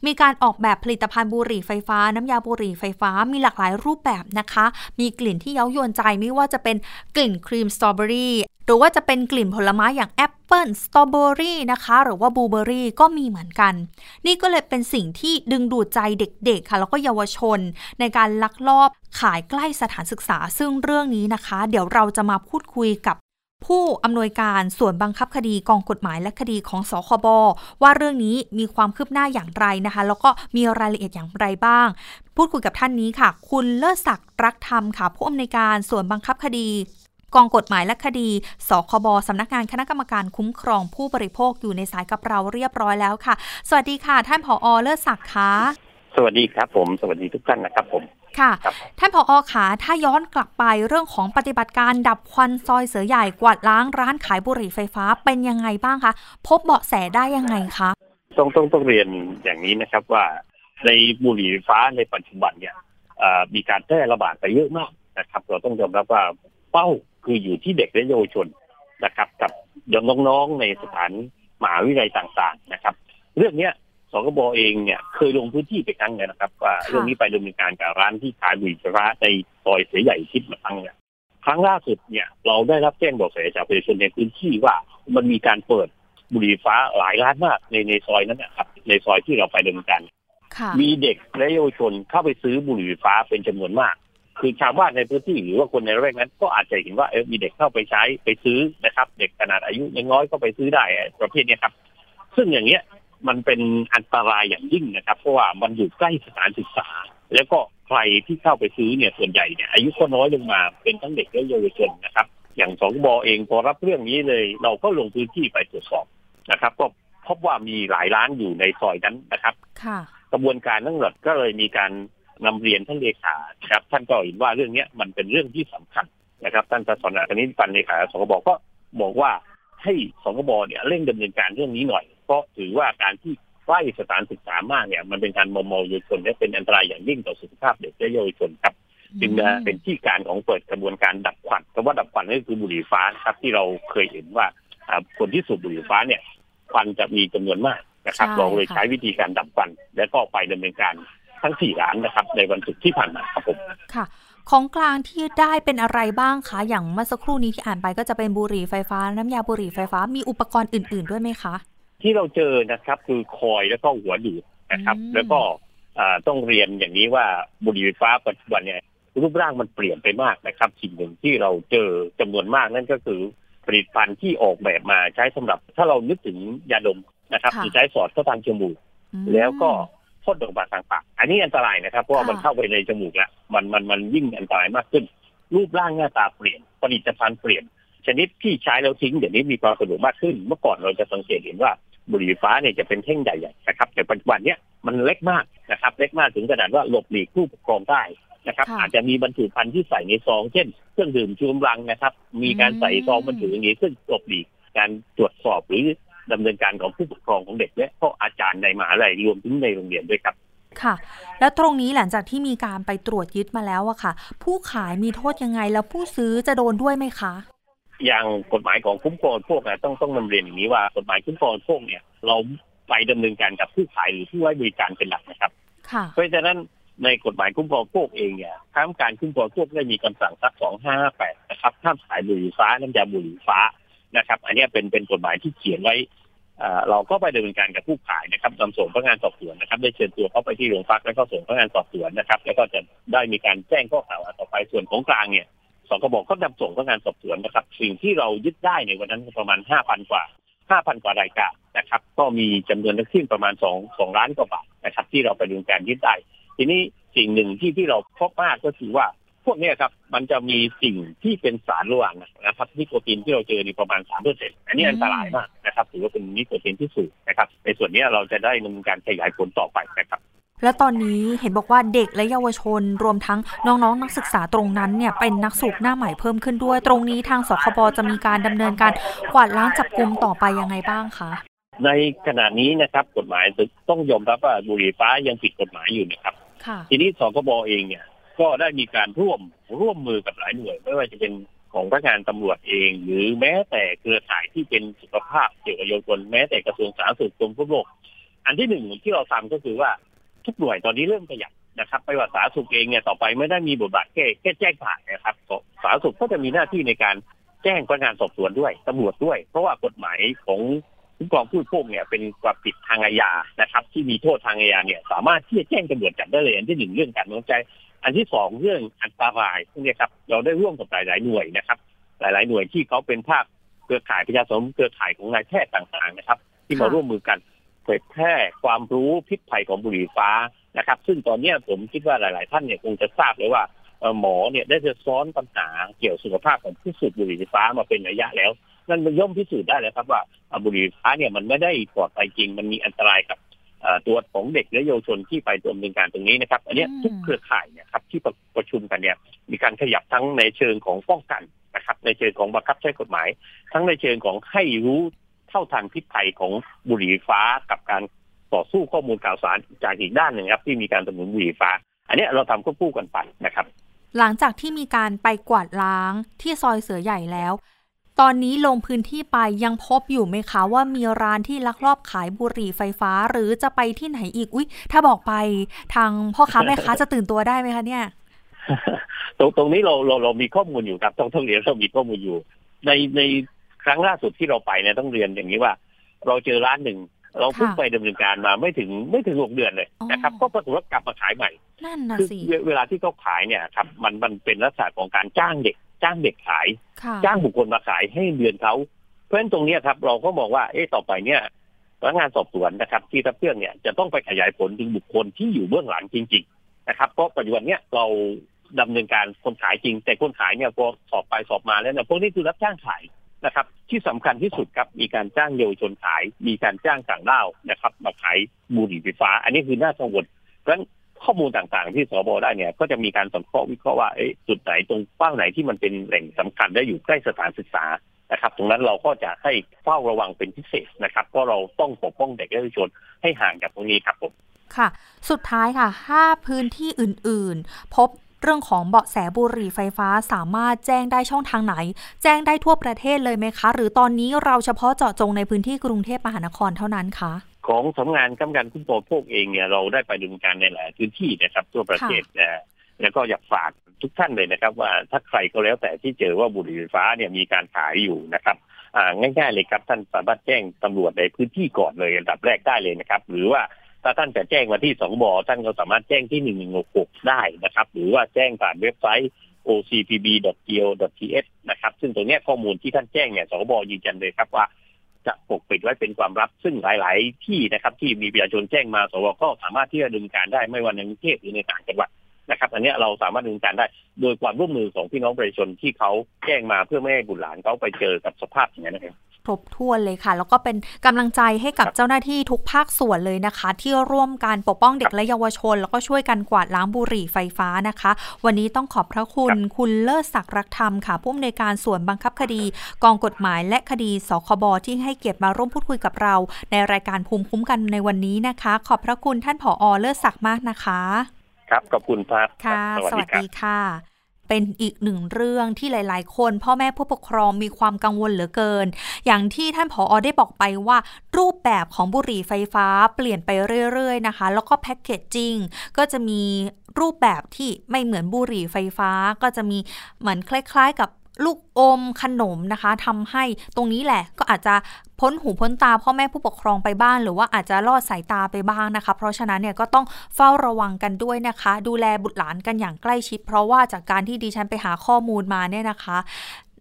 [SPEAKER 1] มีการออกแบบผลิตภัณฑ์บุหรี่ไฟฟ้า น้ำยาบุหรี่ไฟฟ้ามีหลากหลายรูปแบบนะคะ มีกลิ่นที่เย้ายวนใจไม่ว่าจะเป็นกลิ่นครีมสตรอเบอรี่ หรือว่าจะเป็นกลิ่นผลไม้อย่างแอปเปิลสตรอเบอรี่นะคะ หรือว่าบลูเบอรี่ก็มีเหมือนกัน นี่ก็เลยเป็นสิ่งที่ดึงดูดใจเด็กๆค่ะ แล้วก็เยาวชน ในการลักลอบขายใกล้สถานศึกษา ซึ่งเรื่องนี้นะคะ เดี๋ยวเราจะมาพูดคุยกับผู้อำนวยการส่วนบังคับคดีกองกฎหมายและคดีของสคบว่าเรื่องนี้มีความคืบหน้าอย่างไรนะคะ แล้วก็มีรายละเอียดอย่างไรบ้าง พูดคุยกับท่านนี้ค่ะ คุณเลิศศักดิ์รักธรรมค่ะ ผู้อำนวยการส่วนบังคับคดี กองกฎหมายและคดี สคบสำนักงานคณะกรรมการคุ้มครองผู้บริโภคอยู่ในสายกับเราเรียบร้อยแล้วค่ะ สวัสดีค่ะ ท่านผอเลิศศักดิ์ค่ะ
[SPEAKER 3] สวัสดีครับผม สวัสดีทุกท่านนะครับผม
[SPEAKER 1] ค่ะ ท่านผอขาถ้าย้อนกลับไปเรื่องของปฏิบัติการดับควันซอยเสือใหญ่กวาดล้างร้านขายบุหรี่ไฟฟ้าเป็นยังไงบ้างคะ พบเบาะแสได้ยังไงคะ
[SPEAKER 3] ต้องต้องต้องเรียนอย่างนี้นะครับว่า ในบุหรี่ไฟฟ้าในปัจจุบันเนี่ยมีการแพร่ระบาดไปเยอะมากนะครับ เราต้องยอมรับว่าเป้าคืออยู่ที่เด็กและเยาวชนนะครับ กับน้องๆในสถานมหาวิทยาลัยต่างๆนะครับ เรื่องเนี้ยสกบเองเนี่ยเคยลงพื้นที่ไปครั้งเลยนะครับ ว่าเรื่องนี้ไปดำเนินการกับร้านที่ขายบุหรี่ไฟฟ้าในซอยเสียใหญ่คิดมาครั้งเนี่ยครั้งล่าสุดเนี่ย เราได้รับแจ้งบอกแสจากประชาชนในพื้นที่ว่ามันมีการเปิดบุหรี่ฟ้าหลายร้านมากในในซอยนั้นนะครับในซอยที่เราไปดำเนินการมีเด็กและเยาวชนเข้าไปซื้อบุหรี่ไฟฟ้าเป็นจำนวนมาก คือชาวบ้านในพื้นที่หรือว่าคนในระแวกนั้น ก็อาจจะเห็นว่าเออมีเด็กเข้าไปใช้ไปซื้อนะครับ เด็กขนาดอายุยังน้อยก็ไปซื้อได้ประเภทนี้ครับ ซึ่งอย่างเงี้ยมันเป็นอันตรายอย่างยิ่งนะครับ เพราะว่ามันอยู่ใกล้สถานศึกษา แล้วก็ใครที่เข้าไปซื้อเนี่ยส่วนใหญ่เนี่ยอายุก็น้อยลงมาเป็นทั้งเด็กและเยาวชนนะครับ อย่างสองบอเองพอรับเรื่องนี้เลย เราก็ลงพื้นที่ไปตรวจสอบนะครับ ก็พบว่ามีหลายร้านอยู่ในซอยนั้นนะครับกระบวนการทั้งหมดก็เลยมีการ นำเรียนท่านเลขาครับ ท่านก็เห็นว่าเรื่องนี้มันเป็นเรื่องที่สำคัญนะครับ ท่านสนคณิตปันเลขาสกบก็บอกว่าให้สกบเนี่ยเร่งดำเนินการเรื่องนี้หน่อย เพราะถือว่าการที่ใกล้สถานศึกษามากเนี่ย มันเป็นการมอมเยาวชนและเป็นอันตรายอย่างยิ่งต่อสุขภาพเด็กและเยาวชนครับจึงเป็นที่การของเปิดกระบวนการดับควันคำว่าดับควันก็คือบุหรี่ฟ้าครับที่เราเคยเห็นว่าคนที่สูบบุหรี่ฟ้าเนี่ยควันจะมีจำนวนมากนะครับเราเลยใช้วิธีการดับควัน และก็ไปดำเนินการ ทั้งสี่ร้านนะครับ ในวันศุกร์ที่ผ่านมาครับผม
[SPEAKER 1] ค่ะ ของกลางที่ได้เป็นอะไรบ้างคะอย่างเมื่อสักครู่นี้ที่อ่านไปก็จะเป็นบุหรี่ไฟฟ้า น้ำยาบุหรี่ไฟฟ้ามีอุปกรณ์อื่น ๆ ด้วยไหมคะ
[SPEAKER 3] ที่เราเจอนะครับคือคอยแล้วก็หัวดูดนะครับ แล้วก็ต้องเรียนอย่างนี้ว่าบุหรี่ไฟฟ้าปัจจุบันเนี่ยรูปร่างมันเปลี่ยนไปมากนะครับ สิ่งหนึ่งที่เราเจอจำนวนมากนั่นก็คือผลิตภัณฑ์ที่ออกแบบมาใช้สำหรับ ถ้าเรานึกถึงยาดมนะครับที่ใช้สอดเข้าทางจมูกแล้วก็ พ่นออกมาทางปาก อันนี้อันตรายนะครับ เพราะว่ามันเข้าไปในจมูกแล้วมันมันมันยิ่งอันตรายมากขึ้น รูปร่างหน้าตาเปลี่ยนผลิตภัณฑ์เปลี่ยน ชนิดที่ใช้แล้วทิ้งเดี๋ยวนี้มีความสะดวกมากขึ้น เมื่อก่อนเราจะสังเกตเห็นว่าบุหรี่ฟ้าเนี่ยจะเป็นแท่งใหญ่ๆนะครับ แต่ปัจจุบันเนี้ยมันเล็กมากนะครับ เล็กมากถึงขนาดว่าหลบหลีกผู้ปกครองได้นะครับ อาจจะมีบรรจุภัณฑ์ที่ใส่ในซอง เช่น เครื่องดื่มชูกำลังนะครับ มีการใส่ซองบรรจุอย่างนี้ซึ่งหลบหลีกการตรวจสอบหรือ ดำเนินการของผู้ปกครองของเด็กและก็อาจารย์ในมหาลัยรวมถึงในโรงเรียนด้วยครับ
[SPEAKER 1] ค่ะ แล้วตรงนี้หลังจากที่มีการไปตรวจยึดมาแล้วอะค่ะ ผู้ขายมีโทษยังไงแล้วผู้ซื้อจะโดนด้วยไหมคะ
[SPEAKER 3] อย่างกฎหมายของคุ้มครองพวกนะต้องต้องนำเรียนอย่างนี้ว่ากฎหมายคุ้มครองพวกเนี่ย เราไปดำเนินการกับผู้ขายหรือผู้ให้บริการเป็นหลักนะครับเพราะฉะนั้นในกฎหมายคุ้มครองพวกเองเนี่ยท้งการคุ้มครองพวกได้มีคำสั่งซักสองห้าแปดนะครับห้ามขายบุหรี่ฟ้าน้ำยาบุหรี่ฟ้า นะครับ อันนี้เป็นเป็นกฎหมายที่เขียนไว้เราก็ไปดำเนินการกับผู้ขายนะครับนำส่งพนักงานสอบสวนนะครับได้เชิญตัวเข้าไปที่โรงพักแล้วก็ส่งพนักงานสอบสวนนะครับ แล้วก็จะได้มีการแจ้งข้อกล่าวหาต่อไปส่วนของกลางเนี่ยสองกระบอกก็นำส่งพนักงานสอบสวนนะครับ สิ่งที่เรายึดได้ในวันนั้นประมาณห้าพันกว่าห้าพันกว่ารายการนะครับ ก็มีจำนวนทั้งสิ้นประมาณสองสองล้านกว่าบาทนะครับ ที่เราไปดูการยึดได้ ทีนี้สิ่งหนึ่งที่ที่เราพบมากก็คือว่า วกนี้ครับ มันจะมีสิ่งที่เป็นสารระหว่างนะครับนิโคตินที่เราเจอในประมาณสามเปอร์เซ็นต์อันนี้อันตรายมากนะครับถือว่าเป็นนิโคตินที่สูงนะครับ ในส่วนนี้เราจะได้ดำเนินการขยายผลต่อไปนะครับ
[SPEAKER 1] และตอนนี้เห็นบอกว่าเด็กและเยาวชน รวมทั้งน้องๆนนักศึกษาตรงนั้นเนี่ยเป็นนักสูบหน้าใหม่เพิ่มขึ้นด้วย ตรงนี้ทางสคบจะมีการดำเนินการกวาดล้างจับกลุ่มต่อไปยังไงบ้างคะ
[SPEAKER 3] ในขณะนี้นะครับกฎหมายต้องยอมรับว่าบุหรี่ฟ้ายังผิดกฎหมายอยู่นะครับ ทีนี้สคบเองเนี่ย ก็ได้มีการร่วมร่วมมือกับหลายหน่วย ไม่ว่าจะเป็นของพนักงานตำรวจเอง หรือแม้แต่เครือข่ายที่เป็นสุขภาพเกี่ยวกับเยาวชนแม้แต่กระทรวงสาธารณสุขกรมควบคุมอันที่หนึ่งที่เราทำก็คือว่าทุกหน่วยตอนนี้เริ่มขยับนะครับไปว่าสาธารณสุขเองเนี่ยต่อไปไม่ได้มีบทบาทแค่แค่แจ้งผ่านนะครับสาธารณสุขก็จะมีหน้าที่ในการแจ้งพนักงานสอบสวนด้วยตำรวจด้วย เพราะว่ากฎหมายของคุ้มครองผู้บริโภคเนี่ยเป็นความผิดทางอาญานะครับ ที่มีโทษทางอาญาเนี่ย สามารถที่จะแจ้งตำรวจจับได้เลยอันที่หนึ่งเรื่องการเมืองใจ อันที่สองเรื่องอันตรายพวกนี้ครับเราได้ร่วมกับหลาย ๆ หน่วยนะครับ หลาย ๆ หน่วยที่เขาเป็นภาคเครือข่ายประชาชนเครือข่ายของนายแพทย์ต่าง ๆ นะครับ ที่มาร่วมมือกันเผยแพร่ความรู้พิษภัยของบุหรี่ฟ้านะครับ ซึ่งตอนนี้ผมคิดว่าหลาย ๆ ท่านเนี่ยคงจะทราบเลยว่าหมอเนี่ยได้จะซ้อนปัญหาเกี่ยวสุขภาพของผู้สูบบุหรี่ฟ้ามาเป็นระยะแล้วนั่นมันย่อมพิสูจน์ได้แล้วครับว่าบุหรี่ฟฟ้าเนี่ยมันไม่ได้ปลอดภัยจริง มันมีอันตรายกับ ตัวของเด็กและเยาวชนที่ไปดำเนินการตรงนี้นะครับ อันนี้ทุกเครือข่ายเนี่ยครับที่ประชุมกันเนี่ยมีการขยับทั้งในเชิงของป้องกันนะครับ ในเชิงของบังคับใช้กฎหมาย ทั้งในเชิงของให้รู้เท่าทันพิษภัยของบุหรี่ไฟฟ้ากับการต่อสู้ข้อมูลข่าวสารจากอีกด้านหนึ่งครับที่มีการสนับสนุนบุหรี่ไฟฟ้า อันนี้เราทำควบคู่กันไปนะครับ
[SPEAKER 1] หลังจากที่มีการไปกวาดล้างที่ซอยเสือใหญ่แล้ว ตอนนี้ลงพื้นที่ไปยังพบอยู่ไหมคะว่ามีร้านที่ลักลอบขายบุหรี่ไฟฟ้า หรือจะไปที่ไหนอีกอุ้ยถ้าบอกไปทางพ่อค้าแม่ค้าจะตื่นตัวได้ไหมคะเนี่ย
[SPEAKER 3] ตรงตรงนี้เราเราเรามีข้อมูลอยู่ครับต้องต้องเรียนเรามีข้อมูลอยู่ ในในครั้งล่าสุดที่เราไปเนี่ยต้องเรียนอย่างนี้ว่า เราเจอร้านหนึ่งเราเพิ่งไปดำเนินการมาไม่ถึงไม่ถึงหกเดือนเลยนะครับ ก็ปรากฏว่ากลับมาขายใหม่
[SPEAKER 1] นั่นนะ
[SPEAKER 3] สิเวลาที่เขาขายเนี่ยครับมันมันเป็นลักษณะของการจ้างเด็ก จ้างเด็กขาย จ้างบุคคลมาขายให้เดือนเขาเพราะฉะนั้นตรงนี้ครับ เราก็มองว่าเอ๊ะต่อไปเนี่ยพนักงานสอบสวนนะครับ ที่ทับเพื่องเนี่ยจะต้องไปขยายผลถึงบุคคลที่อยู่เบื้องหลังจริง ๆ นะครับเพราะปัจจุบันเนี้ยเราดำเนินการคนขายจริง แต่คนขายเนี่ยพอสอบไปสอบมาแล้วเนี่ยพวกนี้คือรับจ้างขายนะครับ ที่สำคัญที่สุดครับมีการจ้างเยาวชนขาย มีการจ้างต่างด้าวนะครับ มาขายบุหรี่ไฟฟ้า อันนี้คือน่ากังวลเพราะฉะนั้น ข้อมูลต่างๆ ที่สบได้เนี่ย ก็จะมีการสังเคราะห์วิเคราะห์ว่าจุดไหนตรงเป้าไหนที่มันเป็นแหล่งสำคัญและอยู่ใกล้สถานศึกษานะครับ ตรงนั้นเราก็จะให้เฝ้าระวังเป็นพิเศษนะครับเพราะเราต้องปกป้องเด็กและเยาวชนให้ห่างจากตรงนี้ครับผม
[SPEAKER 1] ค่ะ สุดท้ายค่ะถ้าพื้นที่อื่นๆ พบเรื่องของเบาะแสบุหรี่ไฟฟ้าสามารถแจ้งได้ช่องทางไหน แจ้งได้ทั่วประเทศเลยไหมคะ หรือตอนนี้เราเฉพาะเจาะจงในพื้นที่กรุงเทพมหานครเท่านั้นคะ
[SPEAKER 3] ของสำงานกำกันคุ้มครองพวกเองเนี่ยเราได้ไปดำเนินการในหลายพื้นที่นะครับ ทั่วประเทศนะแล้วก็อยากฝากทุกท่านเลยนะครับ ว่าถ้าใครก็แล้วแต่ที่เจอว่าบุหรี่ไฟฟ้าเนี่ยมีการขายอยู่นะครับง่ายๆเลยครับท่านสามารถแจ้งตำรวจในพื้นที่ก่อนเลยอันดับแรกได้เลยนะครับ หรือว่าถ้าท่านจะแจ้งมาที่สองบอท่านก็สามารถแจ้งที่หนึ่งหนึ่งหกได้นะครับ หรือว่าแจ้งผ่านเว็บไซต์ ocpb.go.th นะครับ ซึ่งตรงนี้ข้อมูลที่ท่านแจ้งเนี่ยสบยืนยันเลยครับว่า จะปกปิดไว้เป็นความลับซึ่งหลาย ๆ ที่นะครับ ที่มีประชาชนแจ้งมาสวก็สามารถที่จะดึงการได้ไม่ว่าในกรุงเทพหรือในต่างจังหวัดนะครับ อันนี้เราสามารถดึงการได้ โดยความร่วมมือของพี่น้องประชาชนที่เขาแจ้งมาเพื่อไม่ให้บุตรหลานเขาไปเจอกับสภาพอย่างนี้นะครับ
[SPEAKER 1] ครบถ้วนเลยค่ะ แล้วก็เป็นกำลังใจให้กับเจ้าหน้าที่ทุกภาคส่วนเลยนะคะ ที่ร่วมการปกป้องเด็กและเยาวชน แล้วก็ช่วยกันกวาดล้างบุหรี่ไฟฟ้านะคะ วันนี้ต้องขอบพระคุณคุณเลิศศักดิ์รักธรรมค่ะ ผู้อำนวยการส่วนบังคับคดี กองกฎหมายและคดีสคบที่ให้เกียรติมาร่วมพูดคุยกับเรา ในรายการภูมิคุ้มกันในวันนี้นะคะ ขอบพระคุณท่านผอเลิศศักดิ์มากนะคะ
[SPEAKER 3] ครับขอบคุณครับ
[SPEAKER 1] ค่ะ สวัสดีค่ะ เป็นอีกหนึ่งเรื่องที่หลาย ๆ คน พ่อแม่ผู้ปกครองมีความกังวลเหลือเกิน อย่างที่ท่านผอ.ได้บอกไปว่า รูปแบบของบุหรี่ไฟฟ้าเปลี่ยนไปเรื่อย ๆ นะคะ แล้วก็ packaging ก็จะมีรูปแบบที่ไม่เหมือนบุหรี่ไฟฟ้าก็จะมีเหมือนคล้าย ๆ กับ ลูกอมขนมนะคะทำให้ตรงนี้แหละก็อาจจะพ้นหูพ้นตาพ่อแม่ผู้ปกครองไปบ้าง หรือว่าอาจจะลอดสายตาไปบ้างนะคะ เพราะฉะนั้นเนี่ยก็ต้องเฝ้าระวังกันด้วยนะคะ ดูแลบุตรหลานกันอย่างใกล้ชิด เพราะว่าจากการที่ดิฉันไปหาข้อมูลมาเนี่ยนะคะ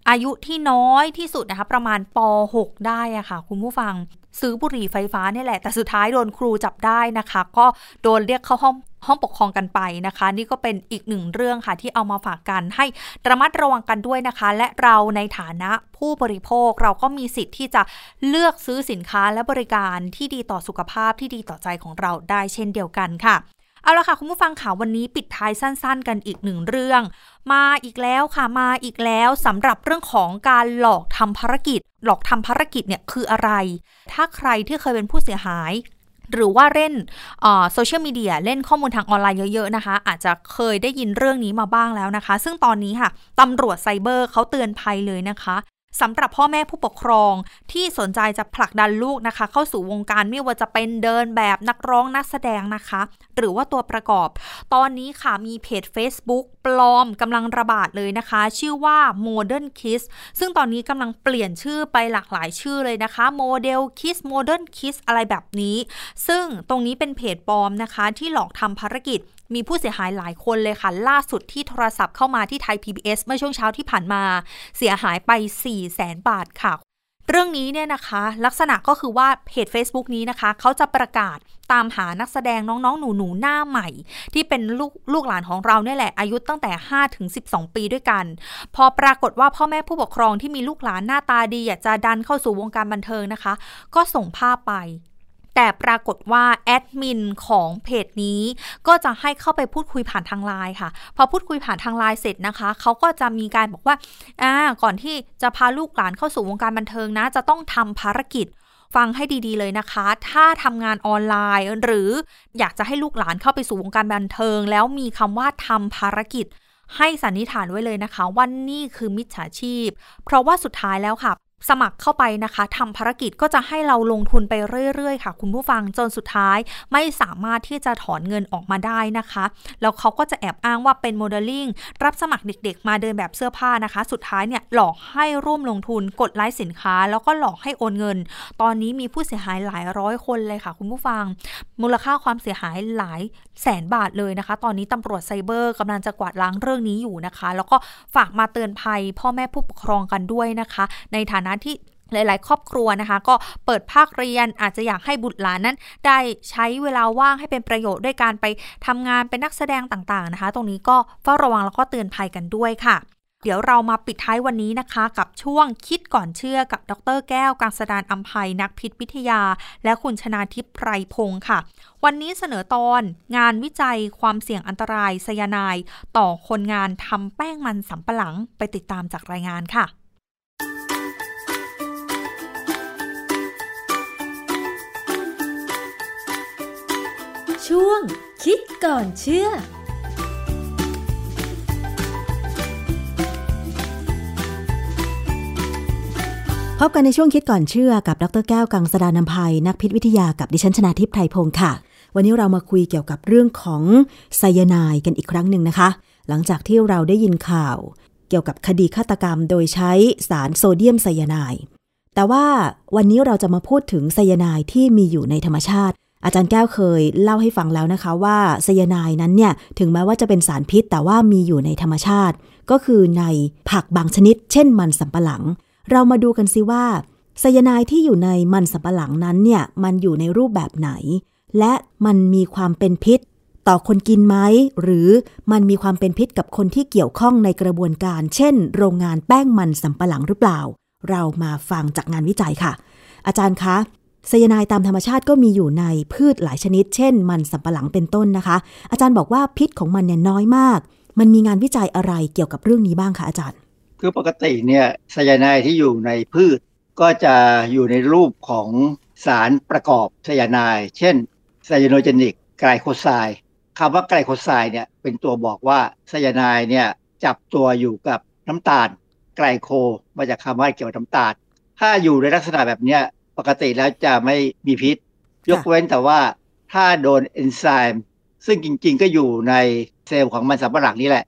[SPEAKER 1] อายุที่น้อยที่สุดนะคะ ประมาณป .6 ได้อะคะ่ะ คุณผู้ฟังซื้อบุหรี่ไฟฟ้านี่แหละ แต่สุดท้ายโดนครูจับได้นะคะ ก็โดนเรียกเข้าห้อง ห้องปกครองกันไปนะคะ นี่ก็เป็นอีกหนึ่งเรื่องค่ะที่เอามาฝากกันให้ระมัดระวังกันด้วยนะคะ และเราในฐานะผู้บริโภคเราก็มีสิทธิ์ที่จะเลือกซื้อสินค้าและบริการที่ดีต่อสุขภาพที่ดีต่อใจของเราได้เช่นเดียวกันค่ะเอาละค่ะ คุณผู้ฟังข่าววันนี้ปิดท้ายสั้น ๆ กันอีกหนึ่งเรื่อง มาอีกแล้วค่ะมาอีกแล้วสำหรับเรื่องของการหลอกทำภารกิจ หลอกทำภารกิจเนี่ยคืออะไร ถ้าใครที่เคยเป็นผู้เสียหาย หรือว่าเล่นโซเชียลมีเดียเล่นข้อมูลทางออนไลน์เยอะๆนะคะ อาจจะเคยได้ยินเรื่องนี้มาบ้างแล้วนะคะ ซึ่งตอนนี้ค่ะตำรวจไซเบอร์เขาเตือนภัยเลยนะคะ สำหรับพ่อแม่ผู้ปกครองที่สนใจจะผลักดันลูกนะคะ เข้าสู่วงการไม่ว่าจะเป็นเดินแบบนักร้องนักแสดงนะคะ หรือว่าตัวประกอบ ตอนนี้ค่ะมีเพจ Facebook ปลอมกำลังระบาดเลยนะคะ ชื่อว่า Modern Kiss ซึ่งตอนนี้กำลังเปลี่ยนชื่อไปหลากหลายชื่อเลยนะคะ Model Kiss Modern Kiss อะไรแบบนี้ ซึ่งตรงนี้เป็นเพจปลอมนะคะ ที่หลอกทำภารกิจมีผู้เสียหายหลายคนเลยค่ะ ล่าสุดที่โทรศัพท์เข้ามาที่ไทย PBS เมื่อช่วงเช้าที่ผ่านมา เสียหายไป 4 0 0แสนบาทค่ะ เรื่องนี้เนี่ยนะคะ ลักษณะก็คือว่าเพจ Facebook นี้นะคะ เขาจะประกาศตามหานักแสดงน้องๆ หนูๆหน้าใหม่ ที่เป็นลูกลูกหลานของเราเนี่ยแหละ อายุตั้งแต่ 5 ถึง 12 ปีด้วยกัน พอปรากฏว่าพ่อแม่ผู้ปกครองที่มีลูกหลานหน้าตาดีอยากจะดันเข้าสู่วงการบันเทิงนะคะ ก็ส่งภาพไป แต่ปรากฏว่าแอดมินของเพจนี้ก็จะให้เข้าไปพูดคุยผ่านทางไลน์ค่ะ พอพูดคุยผ่านทางไลน์เสร็จนะคะเขาก็จะมีการบอกว่าอ่าก่อนที่จะพาลูกหลานเข้าสู่วงการบันเทิงนะ จะต้องทำภารกิจฟังให้ดีๆเลยนะคะ ถ้าทำงานออนไลน์ หรืออยากจะให้ลูกหลานเข้าไปสู่วงการบันเทิง แล้วมีคำว่าทำภารกิจ ให้สันนิษฐานไว้เลยนะคะว่านี่คือมิจฉาชีพ เพราะว่าสุดท้ายแล้วค่ะ สมัครเข้าไปนะคะทำภารกิจก็จะให้เราลงทุนไปเรื่อยๆ ค่ะ คุณผู้ฟังจนสุดท้ายไม่สามารถที่จะถอนเงินออกมาได้นะคะ แล้วเขาก็จะแอบอ้างว่าเป็นโมเดลลิ่งรับสมัครเด็กๆ มาเดินแบบเสื้อผ้านะคะ สุดท้ายเนี่ยหลอกให้ร่วมลงทุนกดไลค์สินค้า แล้วก็หลอกให้โอนเงิน ตอนนี้มีผู้เสียหายหลายร้อยคนเลยค่ะ คุณผู้ฟัง มูลค่าความเสียหายหลายแสนบาทเลยนะคะ ตอนนี้ตำรวจไซเบอร์กำลังจะกวาดล้างเรื่องนี้อยู่นะคะ แล้วก็ฝากมาเตือนภัย พ่อแม่ผู้ปกครองกันด้วยนะคะ ในฐานะที่หลาย ๆ ครอบครัวนะคะ ก็เปิดภาคเรียนอาจจะอยากให้บุตรหลานนั้น ได้ใช้เวลาว่างให้เป็นประโยชน์ด้วยการไปทำงานเป็นนักแสดงต่าง ๆ นะคะ ตรงนี้ก็เฝ้าระวังแล้วก็เตือนภัยกันด้วยค่ะ เดี๋ยวเรามาปิดท้ายวันนี้นะคะ กับช่วงคิดก่อนเชื่อกับดรแก้วกังสดานอัมภัยนักพิษวิทยา และคุณชนาทิพย์ไพรพงศ์ค่ะ วันนี้เสนอตอนงานวิจัยความเสี่ยงอันตรายไซยาไนด์ต่อคนงานทำแป้งมันสำปะหลังไปติดตามจากรายงานค่ะ
[SPEAKER 4] ช่วง คิดก่อนเชื่อ
[SPEAKER 5] พบกันในช่วงคิดก่อนเชื่อกับดรแก้วกังสดานนภัยนักพิษวิทยากับดิฉันชนาทิพย์ไพรพงศ์ค่ะ วันนี้เรามาคุยเกี่ยวกับเรื่องของไซยาไนด์กันอีกครั้งหนึ่งนะคะ หลังจากที่เราได้ยินข่าว เกี่ยวกับคดีฆาตกรรมโดยใช้สารโซเดียมไซยาไนด์แต่ว่าวันนี้เราจะมาพูดถึงไซยาไนด์ที่มีอยู่ในธรรมชาติ อาจารย์แก้วเคยเล่าให้ฟังแล้วนะคะว่าไซยาไนด์นั้นเนี่ยถึงแม้ว่าจะเป็นสารพิษ แต่ว่ามีอยู่ในธรรมชาติ ก็คือในผักบางชนิด เช่นมันสำปะหลัง เรามาดูกันซิว่าไซยาไนด์ที่อยู่ในมันสำปะหลังนั้นเนี่ยมันอยู่ในรูปแบบไหน และมันมีความเป็นพิษ ต่อคนกินไหมหรือมันมีความเป็นพิษกับคนที่เกี่ยวข้องในกระบวนการ เช่น โรงงานแป้งมันสำปะหลังหรือเปล่า เรามาฟังจากงานวิจัยค่ะ อาจารย์คะ ไซยาไนด์ตามธรรมชาติก็มีอยู่ในพืชหลายชนิด เช่น มันสำปะหลังเป็นต้นนะคะ อาจารย์บอกว่าพิษของมันเนี่ยน้อยมาก มันมีงานวิจัยอะไรเกี่ยวกับเรื่องนี้บ้างคะอาจารย์
[SPEAKER 6] คือปกติเนี่ยไซยาไนด์ที่อยู่ในพืช ก็จะอยู่ในรูปของสารประกอบไซยาไนด์เช่น cyanogenic glycoside คำว่า glycoside เนี่ยเป็นตัวบอกว่าไซยาไนด์เนี่ยจับตัวอยู่กับน้ำตาล glyco มาจากคำว่าเกี่ยวกับน้ำตาล ถ้าอยู่ในลักษณะแบบเนี้ย ปกติแล้วจะไม่มีพิษ ยกเว้นแต่ว่าถ้าโดนเอนไซม์ซึ่งจริงๆก็อยู่ในเซลล์ของมันสำปะหลังนี่แหละ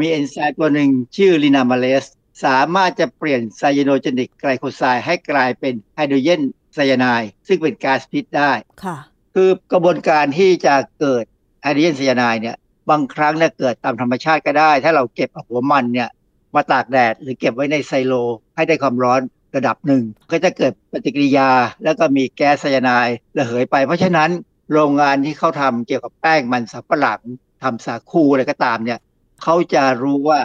[SPEAKER 6] มีเอนไซม์ตัวหนึ่งชื่อ linamarase สามารถจะเปลี่ยน cyanogenic glycoside ให้กลายเป็นไฮโดรเจนไซยาไนด์ซึ่งเป็นก๊าซพิษได้
[SPEAKER 5] ค่ะ
[SPEAKER 6] คือกระบวนการที่จะเกิดไฮโดรเจนไซยาไนด์เนี่ยบางครั้งเนี่ยเกิดตามธรรมชาติก็ได้ ถ้าเราเก็บหัวมันเนี่ยมาตากแดดหรือเก็บไว้ในไซโลให้ได้ความร้อน ระดับหนึ่ง ก็จะเกิดปฏิกิริยา แล้วก็มีแก๊สไซยาไนด์ระเหยไป เพราะฉะนั้นโรงงานที่เขาทำเกี่ยวกับแป้งมันสับปะหลังทำสาคูอะไรก็ตามเนี่ยเขาจะรู้ว่า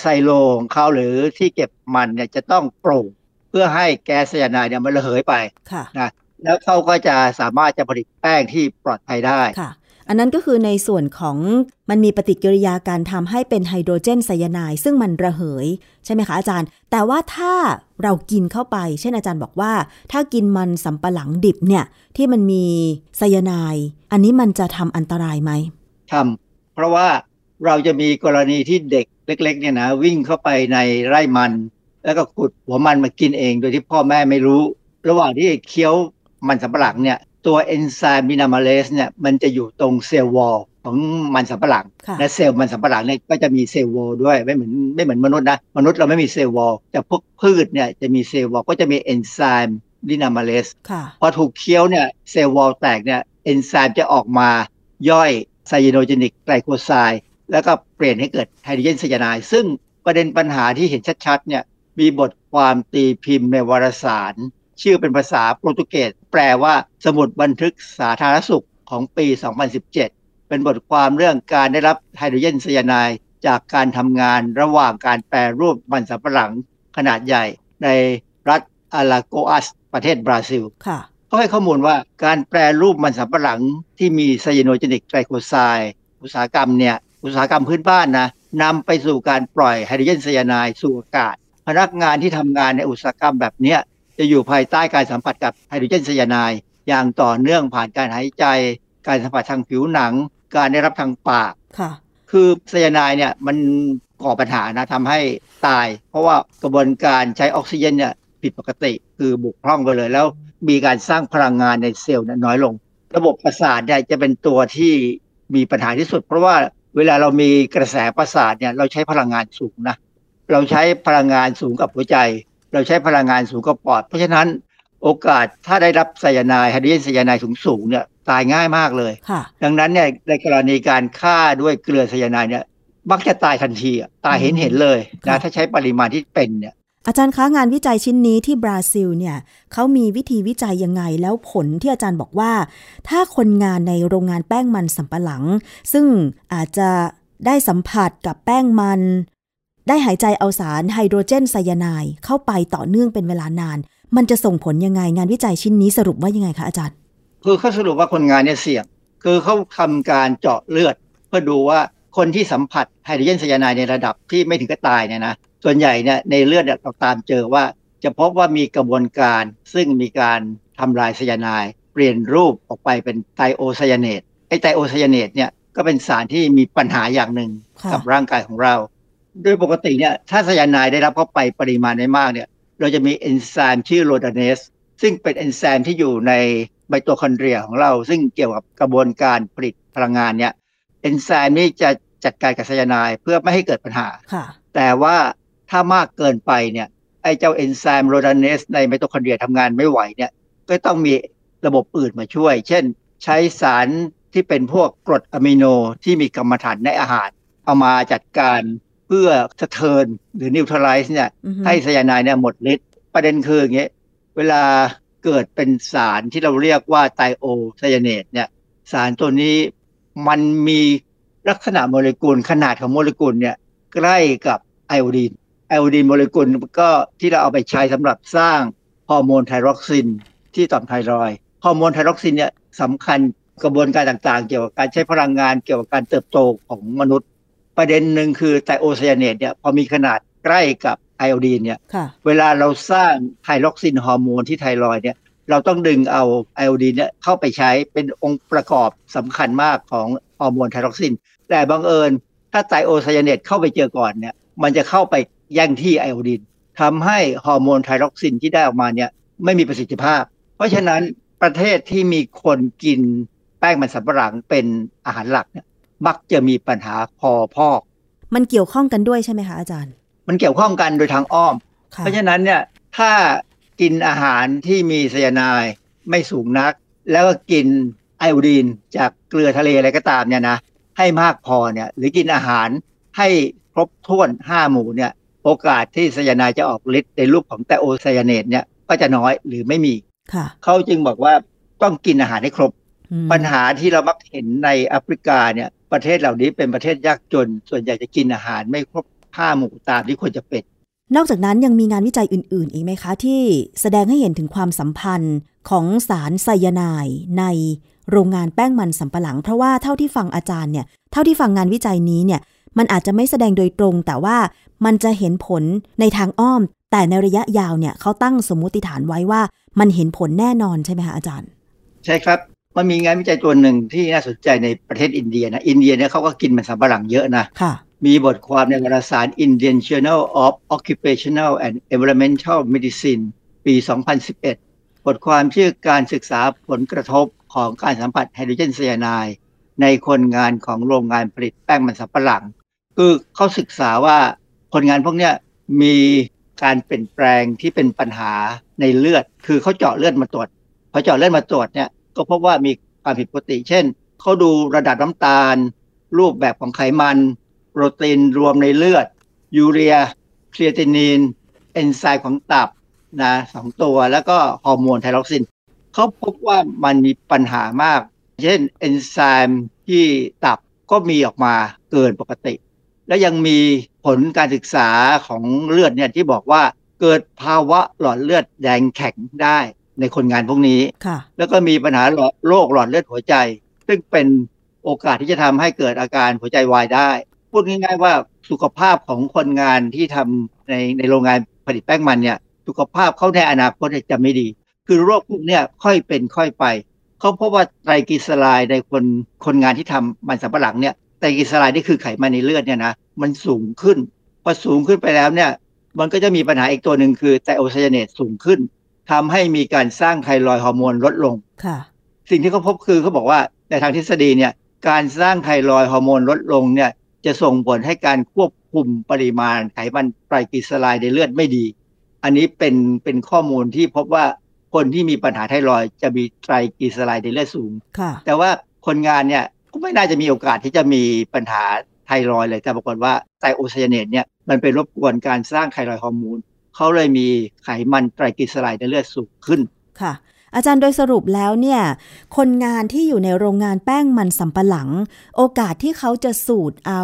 [SPEAKER 6] ไซโลของเขาหรือที่เก็บมันเนี่ยจะต้องโปร่งเพื่อให้แก๊สไซยาไนด์เนี่ยมันระเหยไปนะแล้วเขาก็จะสามารถจะผลิตแป้งที่ปลอดภัยได้
[SPEAKER 5] ค่ะ อันนั้นก็คือในส่วนของมันมีปฏิกิริยาการทำให้เป็นไฮโดรเจนไซยาไนด์ซึ่งมันระเหย ใช่ไหมคะอาจารย์ แต่ว่าถ้าเรากินเข้าไป เช่นอาจารย์บอกว่า ถ้ากินมันสำปะหลังดิบเนี่ยที่มันมีไซยาไนด์อันนี้มันจะทำอันตรายไหม
[SPEAKER 6] ทำเพราะว่าเราจะมีกรณีที่เด็กเล็กๆเนี่ยนะวิ่งเข้าไปในไร่มัน แล้วก็ขุดหัวมันมากินเองโดยที่พ่อแม่ไม่รู้ ระหว่างที่เคี้ยวมันสำปะหลังเนี่ย ตัวเอนไซม์ linamarase เนี่ยมันจะอยู่ตรง cell wall ของมันสำปะหลัง
[SPEAKER 5] ค่ะ
[SPEAKER 6] และเซลล์มันสำปะหลังเนี่ยก็จะมี cell wall ด้วยไม่เหมือนไม่เหมือนมนุษย์นะมนุษย์เราไม่มี cell wall แต่พวกพืชเนี่ยจะมี cell wall ก็จะมีเอนไซม์ linamarase
[SPEAKER 5] ค่ะ
[SPEAKER 6] พอถูกเคี้ยวเนี่ย cell wall แตกเนี่ยเอนไซม์จะออกมาย่อย cyanogenic glycoside แล้วก็เปลี่ยนให้เกิดไฮโดรเจนไซยาไนด์ซึ่งประเด็นปัญหาที่เห็นชัดๆเนี่ยมีบทความตีพิมพ์ในวารสาร ชื่อเป็นภาษาโปรตุเกสแปลว่าสมุดบันทึกสาธารณสุขของปี 2017 เป็นบทความเรื่องการได้รับไฮโดรเจนไซยาไนด์จากการทำงานระหว่างการแปรรูปมันสำปะหลังขนาดใหญ่ ในรัฐอาลาโกอัส ประเทศบราซิล
[SPEAKER 5] ค่ะ
[SPEAKER 6] เขาให้ข้อมูลว่าการแปรรูปมันสำปะหลังที่มี cyanogenic glycoside อุตสาหกรรมเนี่ยอุตสาหกรรมพื้นบ้านนะนำไปสู่การปล่อยไฮโดรเจนไซยาไนด์สู่อากาศ พนักงานที่ทำงานในอุตสาหกรรมแบบเนี้ย จะอยู่ภายใต้การสัมผัสกับไฮโดรเจนไซยาไนด์อย่างต่อเนื่องผ่านการหายใจ การสัมผัสทางผิวหนัง การได้รับทางปาก
[SPEAKER 5] ค่ะ
[SPEAKER 6] คือไซยาไนด์เนี่ยมันก่อปัญหานะทำให้ตาย เพราะว่ากระบวนการใช้ออกซิเจนเนี่ยผิดปกติคือบุกพร่องไปเลยแล้วมีการสร้างพลังงานในเซลล์เนี่ยน้อยลง ระบบประสาทเนี่ยจะเป็นตัวที่มีปัญหาที่สุด เพราะว่าเวลาเรามีกระแสประสาทเนี่ยเราใช้พลังงานสูงนะเราใช้พลังงานสูงกับหัวใจ เราใช้พลังงานสูงกับปอด เพราะฉะนั้นโอกาสถ้าได้รับไซยาไนด์ไฮโดรเจนไซยาไนด์สูงๆเนี่ยตายง่ายมากเลย
[SPEAKER 5] ค่ะ
[SPEAKER 6] ดังนั้นเนี่ยในกรณีการฆ่าด้วยเกลือไซยาไนด์เนี่ยมักจะตายทันทีอะตายเห็นเห็นๆเลยนะครั
[SPEAKER 5] บ
[SPEAKER 6] ถ้าใช้ปริมาณที่เป็นเนี่ย
[SPEAKER 5] อาจารย์คะงานวิจัยชิ้นนี้ที่บราซิลเนี่ยเขามีวิธีวิจัยยังไงแล้วผลที่อาจารย์บอกว่า ถ้าคนงานในโรงงานแป้งมันสำปะหลัง ซึ่งอาจจะได้สัมผัสกับแป้งมัน ได้หายใจเอาสารไฮโดรเจนไซยาไนด์เข้าไปต่อเนื่องเป็นเวลานาน มันจะส่งผลยังไงงานวิจัยชิ้นนี้สรุปว่ายังไงคะอาจารย์
[SPEAKER 6] คือเขาสรุปว่าคนงานเนี่ยเสี่ยง คือเขาทำการเจาะเลือด เพื่อดูว่าคนที่สัมผัสไฮโดรเจนไซยาไนด์ในระดับที่ไม่ถึงกับตายเนี่ยนะส่วนใหญ่เนี่ยในเลือดเนี่ยเราตามเจอว่า จะพบว่ามีกระบวนการซึ่งมีการทำลายไซยาไนด์เปลี่ยนรูปออกไปเป็นไทโอไซยาเนตไอไทโอไซยาเนตเนี่ยก็เป็นสารที่มีปัญหาอย่างหนึ่ง
[SPEAKER 5] ค่ะ
[SPEAKER 6] กับร่างกายของเรา โดยปกติเนี่ยถ้าไซยาไนด์ได้รับเข้าไปปริมาณได้มากเนี่ย เราจะมีเอนไซม์ชื่อ rhodanese ซึ่งเป็นเอนไซม์ที่อยู่ในไมโตคอนเดรียของเรา ซึ่งเกี่ยวกับกระบวนการผลิตพลังงานเนี่ยเอนไซม์นี้จะจัดการกับไซยาไนด์เพื่อไม่ให้เกิดปัญหา
[SPEAKER 5] ค่ะ
[SPEAKER 6] แต่ว่าถ้ามากเกินไปเนี่ยไอ้เจ้าเอนไซม์ rhodanese ในไมโตคอนเดรียทำงานไม่ไหวเนี่ยก็ต้องมีระบบอื่นมาช่วย เช่น ใช้สารที่เป็นพวกกรดอะมิโนที่มีกำมะถันในอาหาร เอามาจัดการ เพื่อสะเทินหรือ neutralize เนี่ย
[SPEAKER 5] อือฮึ
[SPEAKER 6] ให้ไซยาไนด์เนี่ยหมดฤทธิ์ประเด็นคืออย่างเงี้ยเวลาเกิดเป็นสารที่เราเรียกว่าไทโอไซยาเนตเนี่ยสารตัวนี้มันมีลักษณะโมเลกุลขนาดของโมเลกุลเนี่ยใกล้กับไอโอดีนไอโอดีนโมเลกุลก็ที่เราเอาไปใช้สำหรับสร้างฮอร์โมนไทรอกซินที่ต่อมไทรอยด์ฮอร์โมนไทรอกซินเนี่ยสำคัญกระบวนการต่างๆ เกี่ยวกับการใช้พลังงานเกี่ยวกับการเติบโตของมนุษย์ ประเด็นหนึ่งคือไทโอไซยาเนตเนี่ยพอมีขนาดใกล้กับไอโอดีนเนี่ย
[SPEAKER 5] ค่ะ
[SPEAKER 6] เวลาเราสร้างไทรอกซินฮอร์โมนที่ไทรอยด์เนี่ยเราต้องดึงเอาไอโอดีนเนี่ยเข้าไปใช้เป็นองค์ประกอบสำคัญมากของฮอร์โมนไทรอกซิน แต่บังเอิญ ถ้าไตโอไซยาเนตเข้าไปเจอก่อนเนี่ยมันจะเข้าไปแย่งที่ไอโอดีนทำให้ฮอร์โมนไทรอกซินที่ได้ออกมาเนี่ยไม่มีประสิทธิภาพ เพราะฉะนั้นประเทศที่มีคนกินแป้งมันสำปะหลังเป็นอาหารหลักเนี่ย มักจะมีปัญหาคอพอก
[SPEAKER 5] มันเกี่ยวข้องกันด้วยใช่ไหมคะอาจารย์
[SPEAKER 6] มันเกี่ยวข้องกันโดยทางอ้อม
[SPEAKER 5] ค่ะ
[SPEAKER 6] เพราะฉะนั้นเนี่ยถ้ากินอาหารที่มีไซยาไนด์ไม่สูงนัก แล้วก็กินไอโอดีนจากเกลือทะเลอะไรก็ตามเนี่ยนะให้มากพอเนี่ยหรือกินอาหารให้ครบถ้วนห้าหมู่เนี่ยโอกาสที่ไซยาไนด์จะออกฤทธิ์ในรูปของไตโอไซยาเนตเนี่ยก็จะน้อยหรือไม่มี
[SPEAKER 5] ค่ะ
[SPEAKER 6] เขาจึงบอกว่าต้องกินอาหารให้ครบ
[SPEAKER 5] อืม
[SPEAKER 6] ปัญหาที่เรามักเห็นในแอฟริกาเนี่ย ประเทศเหล่านี้เป็นประเทศยากจน ส่วนใหญ่จะกินอาหารไม่ครบห้าหมู่ตามที่ควรจะเป็น
[SPEAKER 5] นอกจากนั้นยังมีงานวิจัยอื่น ๆ อีกไหมคะ ที่แสดงให้เห็นถึงความสัมพันธ์ของสารไซยาไนด์ในโรงงานแป้งมันสำปะหลัง เพราะว่าเท่าที่ฟังอาจารย์เนี่ยเท่าที่ฟังงานวิจัยนี้เนี่ยมันอาจจะไม่แสดงโดยตรง แต่ว่ามันจะเห็นผลในทางอ้อม แต่ในระยะยาวเนี่ยเขาตั้งสมมุติฐานไว้ว่ามันเห็นผลแน่นอนใช่ไหมคะอาจารย์
[SPEAKER 6] ใช่ครับ มันมีงานวิจัยตัวหนึ่งที่น่าสนใจในประเทศอินเดียนะ อินเดียเนี่ยเขาก็กินมันสำปะหลังเยอะนะ
[SPEAKER 5] ค่ะ
[SPEAKER 6] มีบทความในวารสาร Indian Journal of Occupational and Environmental Medicine ปี 2011 บทความชื่อการศึกษาผลกระทบของการสัมผัสไฮโดรเจนไซยาไนด์ในคนงานของโรงงานผลิตแป้งมันสำปะหลัง คือเขาศึกษาว่าคนงานพวกนี้มีการเปลี่ยนแปลงที่เป็นปัญหาในเลือด คือเขาเจาะเลือดมาตรวจพอเจาะเลือดมาตรวจเนี่ย ก็พบว่ามีความผิดปกติ เช่นเขาดูระดับน้ำตาล รูปแบบของไขมัน โปรตีนรวมในเลือด ยูเรียครีเตินินเอนไซม์ของตับนะสองตัวแล้วก็ฮอร์โมนไทรอกซินเขาพบว่ามันมีปัญหามาก เช่นเอนไซม์ที่ตับก็มีออกมาเกินปกติ และยังมีผลการศึกษาของเลือดเนี่ยที่บอกว่าเกิดภาวะหลอดเลือดแดงแข็งได้ ในคนงานพวกนี้
[SPEAKER 5] ค่ะ
[SPEAKER 6] แล้วก็มีปัญหาโรคหลอดเลือดหัวใจ ซึ่งเป็นโอกาสที่จะทำให้เกิดอาการหัวใจวายได้ พูดง่ายๆว่าสุขภาพของคนงานที่ทำในในโรงงานผลิตแป้งมันเนี่ย สุขภาพเขาในอนาคตจะไม่ดี คือโรคพวกเนี้ยค่อยเป็นค่อยไป เขาพบว่าไตรกลีเซอไรด์ในคนคนงานที่ทำมันสำปะหลังเนี่ยไตรกลีเซอไรด์นี่คือไขมันในเลือดเนี่ยนะมันสูงขึ้นพอสูงขึ้นไปแล้วเนี่ยมันก็จะมีปัญหาอีกตัวหนึ่งคือไทโอไซยาเนตสูงขึ้น ทำให้มีการสร้างไทรอยด์ฮอร์โมนลดลง
[SPEAKER 5] ค่ะ
[SPEAKER 6] สิ่งที่เขาพบคือเขาบอกว่าในทางทฤษฎีเนี่ย การสร้างไทรอยด์ฮอร์โมนลดลงเนี่ยจะส่งผลให้การควบคุมปริมาณไขมันไตรกลีเซอไรด์ในเลือดไม่ดี อันนี้เป็นเป็นข้อมูลที่พบว่าคนที่มีปัญหาไทรอยด์จะมีไตรกลีเซอไรด์ในเลือดสูง
[SPEAKER 5] ค่ะ
[SPEAKER 6] แต่ว่าคนงานเนี่ยก็ไม่น่าจะมีโอกาสที่จะมีปัญหาไทรอยด์เลยแต่ปรากฏว่าไทโอไซยาเนตเนี่ยมันเป็นรบกวนการสร้างไทรอยด์ฮอร์โมน เขาเลยมีไขมันไตรกลีเซอไรด์ในเลือดสูงขึ้น
[SPEAKER 5] ค่ะ อาจารย์โดยสรุปแล้วเนี่ยคนงานที่อยู่ในโรงงานแป้งมันสำปะหลัง โอกาสที่เขาจะสูดเอา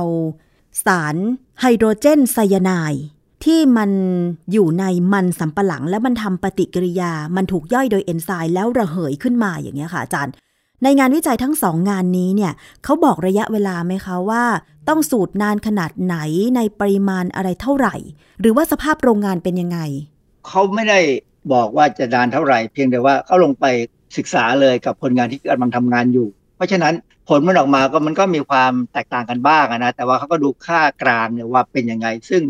[SPEAKER 5] สารไฮโดรเจนไซยาไนด์ที่มันอยู่ในมันสำปะหลัง แล้วมันทำปฏิกิริยา มันถูกย่อยโดยเอนไซม์แล้วระเหยขึ้นมาอย่างเงี้ยค่ะอาจารย์ ในงานวิจัยทั้งสองงานนี้เนี่ยเขาบอกระยะเวลาไหมคะว่า ต้องสูตรนานขนาดไหนในปริมาณอะไรเท่าไหร่ หรือว่าสภาพโรงงานเป็นยังไง
[SPEAKER 6] เขาไม่ได้บอกว่าจะนานเท่าไหร่ เพียงแต่ว่าเขาลงไปศึกษาเลยกับคนงานที่กำลังทำงานอยู่ เพราะฉะนั้นผลมันออกมาก็มันก็มีความแตกต่างกันบ้างนะแต่ว่าเขาก็ดูค่ากลางเนี่ยว่าเป็นยังไง ซึ่ง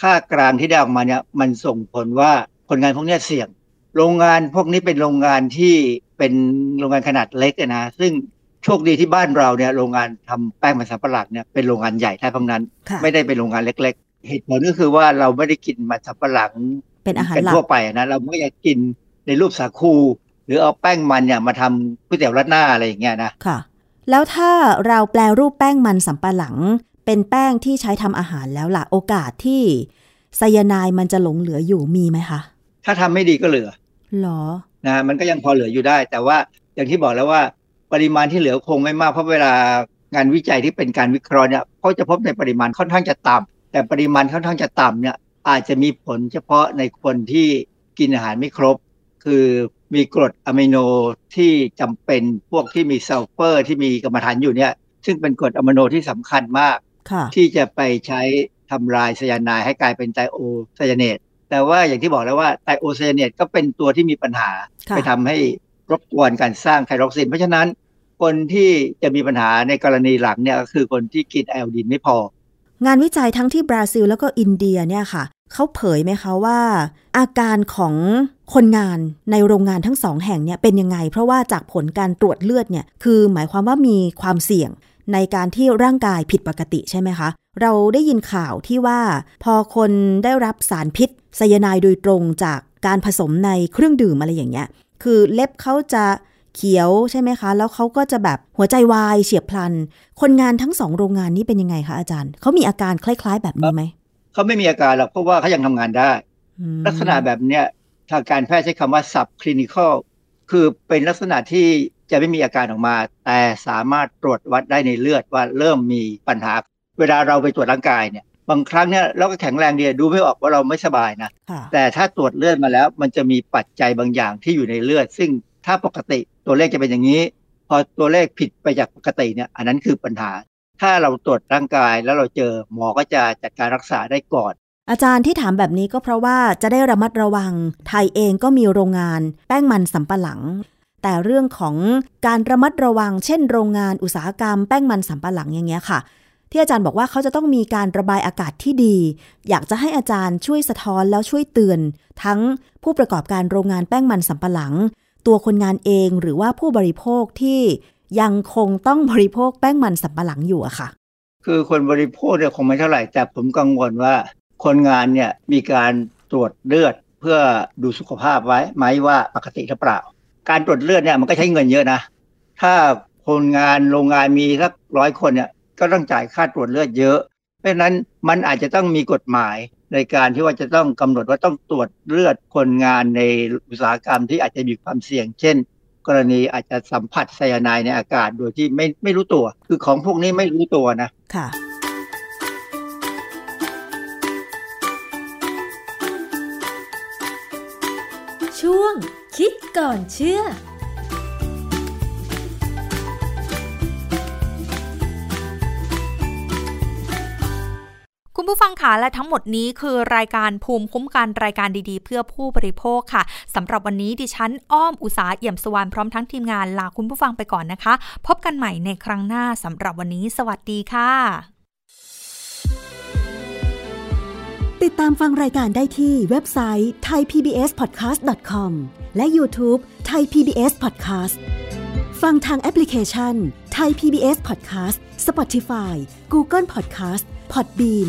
[SPEAKER 6] ค่ากลางที่ได้ออกมาเนี่ยมันส่งผลว่าคนงานพวกนี้เสี่ยง โรงงานพวกนี้เป็นโรงงานที่ เป็นโรงงานขนาดเล็กอะนะซึ่งโชคดีที่บ้านเราเนี่ยโรงงานทำแป้งมันสำปะหลังเนี่ยเป็นโรงงานใหญ่แท้ทั้งนั้น
[SPEAKER 5] ค่ะ
[SPEAKER 6] ไม่ได้เป็นโรงงานเล็ก ๆ เหตุผลก็คือว่าเราไม่ได้กินมันสำปะหลัง
[SPEAKER 5] เป็นอาหาร
[SPEAKER 6] กัน
[SPEAKER 5] หลัก
[SPEAKER 6] ทั่วไปอะนะเราไม่อยากกินในรูปสาคู หรือเอาแป้งมันเนี่ยมาทำก๋วยเตี๋ยวรัดหน้าอะไรอย่างเงี้ยนะ
[SPEAKER 5] ค่ะ แล้วถ้าเราแปลรูปแป้งมันสำปะหลัง เป็นแป้งที่ใช้ทำอาหารแล้วล่ะโอกาสที่ไซยาไนด์มันจะหลงเหลืออยู่มีไหมคะ
[SPEAKER 6] ถ้าทำไม่ดีก็เหลือ
[SPEAKER 5] หรอ
[SPEAKER 6] นะมันก็ยังพอเหลืออยู่ได้ แต่ว่าอย่างที่บอกแล้วว่าปริมาณที่เหลือคงไม่มากเพราะเวลางานวิจัยที่เป็นการวิเคราะห์เนี่ยเขาจะพบในปริมาณค่อนข้างจะต่ำแต่ปริมาณค่อนข้างจะต่ำเนี่ยอาจจะมีผลเฉพาะในคนที่กินอาหารไม่ครบ คือมีกรดอะมิโนที่จำเป็นพวกที่มีซัลเฟอร์ที่มีกำมะถันอยู่เนี่ย ซึ่งเป็นกรดอะมิโนที่สำคัญมาก
[SPEAKER 5] ค่ะ
[SPEAKER 6] ที่จะไปใช้ทำลายไซยาไนด์ให้กลายเป็นไทโอไซยาเนต แต่ว่าอย่างที่บอกแล้วว่าไตโอไซยาเนตก็เป็นตัวที่มีปัญหา
[SPEAKER 5] ค่ะ
[SPEAKER 6] ไปทำให้รบกวนการสร้างไทรอกซิน เพราะฉะนั้นคนที่จะมีปัญหาในกรณีหลังเนี่ยก็คือคนที่กินไอโอดีนไม่พอ
[SPEAKER 5] งานวิจัยทั้งที่บราซิลแล้วก็อินเดียเนี่ยค่ะเขาเผยไหมคะว่า อาการของคนงานในโรงงานทั้งสองแห่งเนี่ยเป็นยังไง เพราะว่าจากผลการตรวจเลือดเนี่ยคือหมายความว่ามีความเสี่ยงในการที่ร่างกายผิดปกติใช่ไหมคะ เราได้ยินข่าวที่ว่าพอคนได้รับสารพิษ ไซยาไนด์โดยตรงจากการผสมในเครื่องดื่มอะไรอย่างเงี้ย คือเล็บเขาจะเขียวใช่ไหมคะ แล้วเขาก็จะแบบหัวใจวายเฉียบพลัน คนงานทั้งสองโรงงานนี้เป็นยังไงคะอาจารย์ เขามีอาการคล้าย ๆ แบบนี้ไหม
[SPEAKER 6] เขาไม่มีอาการหรอกเพราะว่าเขายังทำงานได้
[SPEAKER 5] อืม
[SPEAKER 6] ลักษณะแบบเนี้ยทางการแพทย์ใช้คำว่า subclinical คือเป็นลักษณะที่จะไม่มีอาการออกมา แต่สามารถตรวจวัดได้ในเลือดว่าเริ่มมีปัญหา เวลาเราไปตรวจร่างกายเนี่ย บางครั้งเนี่ยเราก็แข็งแรงดีดูไม่ออกว่าเราไม่สบายนะ
[SPEAKER 5] ค่ะ
[SPEAKER 6] แต่ถ้าตรวจเลือดมาแล้ว มันจะมีปัจจัยบางอย่างที่อยู่ในเลือด ซึ่งถ้าปกติตัวเลขจะเป็นอย่างนี้ พอตัวเลขผิดไปจากปกติเนี่ยอันนั้นคือปัญหา ถ้าเราตรวจร่างกายแล้วเราเจอหมอก็จะจัดการรักษาได้ก่อน
[SPEAKER 5] อาจารย์ที่ถามแบบนี้ก็เพราะว่าจะได้ระมัดระวัง ไทยเองก็มีโรงงาน แป้งมันสำปะหลังแต่เรื่องของการระมัดระวัง เช่น โรงงานอุตสาหกรรมแป้งมันสำปะหลังอย่างเงี้ยค่ะ ที่อาจารย์บอกว่าเขาจะต้องมีการระบายอากาศที่ดี อยากจะให้อาจารย์ช่วยสะท้อนแล้วช่วยเตือน ทั้งผู้ประกอบการโรงงานแป้งมันสำปะหลัง ตัวคนงานเองหรือว่าผู้บริโภคที่ยังคงต้องบริโภคแป้งมันสำปะหลังอยู่อะค่ะ
[SPEAKER 6] คือคนบริโภคเนี่ยคงไม่เท่าไหร่ แต่ผมกังวลว่า คนงานเนี่ยมีการตรวจเลือดเพื่อดูสุขภาพไว้ไหมว่าปกติหรือเปล่า การตรวจเลือดเนี่ยมันก็ใช้เงินเยอะนะ ถ้าคนงานโรงงานมีสักร้อยคนเนี่ย ก็ต้องจ่ายค่าตรวจเลือดเยอะ เพราะนั้นมันอาจจะต้องมีกฎหมายในการที่ว่าจะต้องกำหนดว่าต้องตรวจเลือดคนงานในอุตสาหกรรมที่อาจจะมีความเสี่ยง เช่น กรณีอาจจะสัมผัสไซยาไนด์ในอากาศโดยที่ไม่ไม่รู้ตัว คือของพวกนี้ไม่รู้ตัวนะ
[SPEAKER 5] ค่ะ
[SPEAKER 4] ช่วงคิดก่อนเชื่อ
[SPEAKER 1] คุณผู้ฟังคะและทั้งหมดนี้คือรายการภูมิคุ้มกันรายการดีๆ เพื่อผู้บริโภคค่ะสำหรับวันนี้ดิฉันอ้อมอุตสาเอี่ยมสวรรณพร้อมทั้งทีมงานลาคุณผู้ฟังไปก่อนนะคะ พบกันใหม่ในครั้งหน้าสำหรับวันนี้ สวัสดีค่ะ
[SPEAKER 5] ติดตามฟังรายการได้ที่เว็บไซต์ thaipbspodcast.com และ YouTube Thai PBS Podcast ฟังทางแอปพลิเคชัน Thai PBS Podcast Spotify Google Podcast Podbean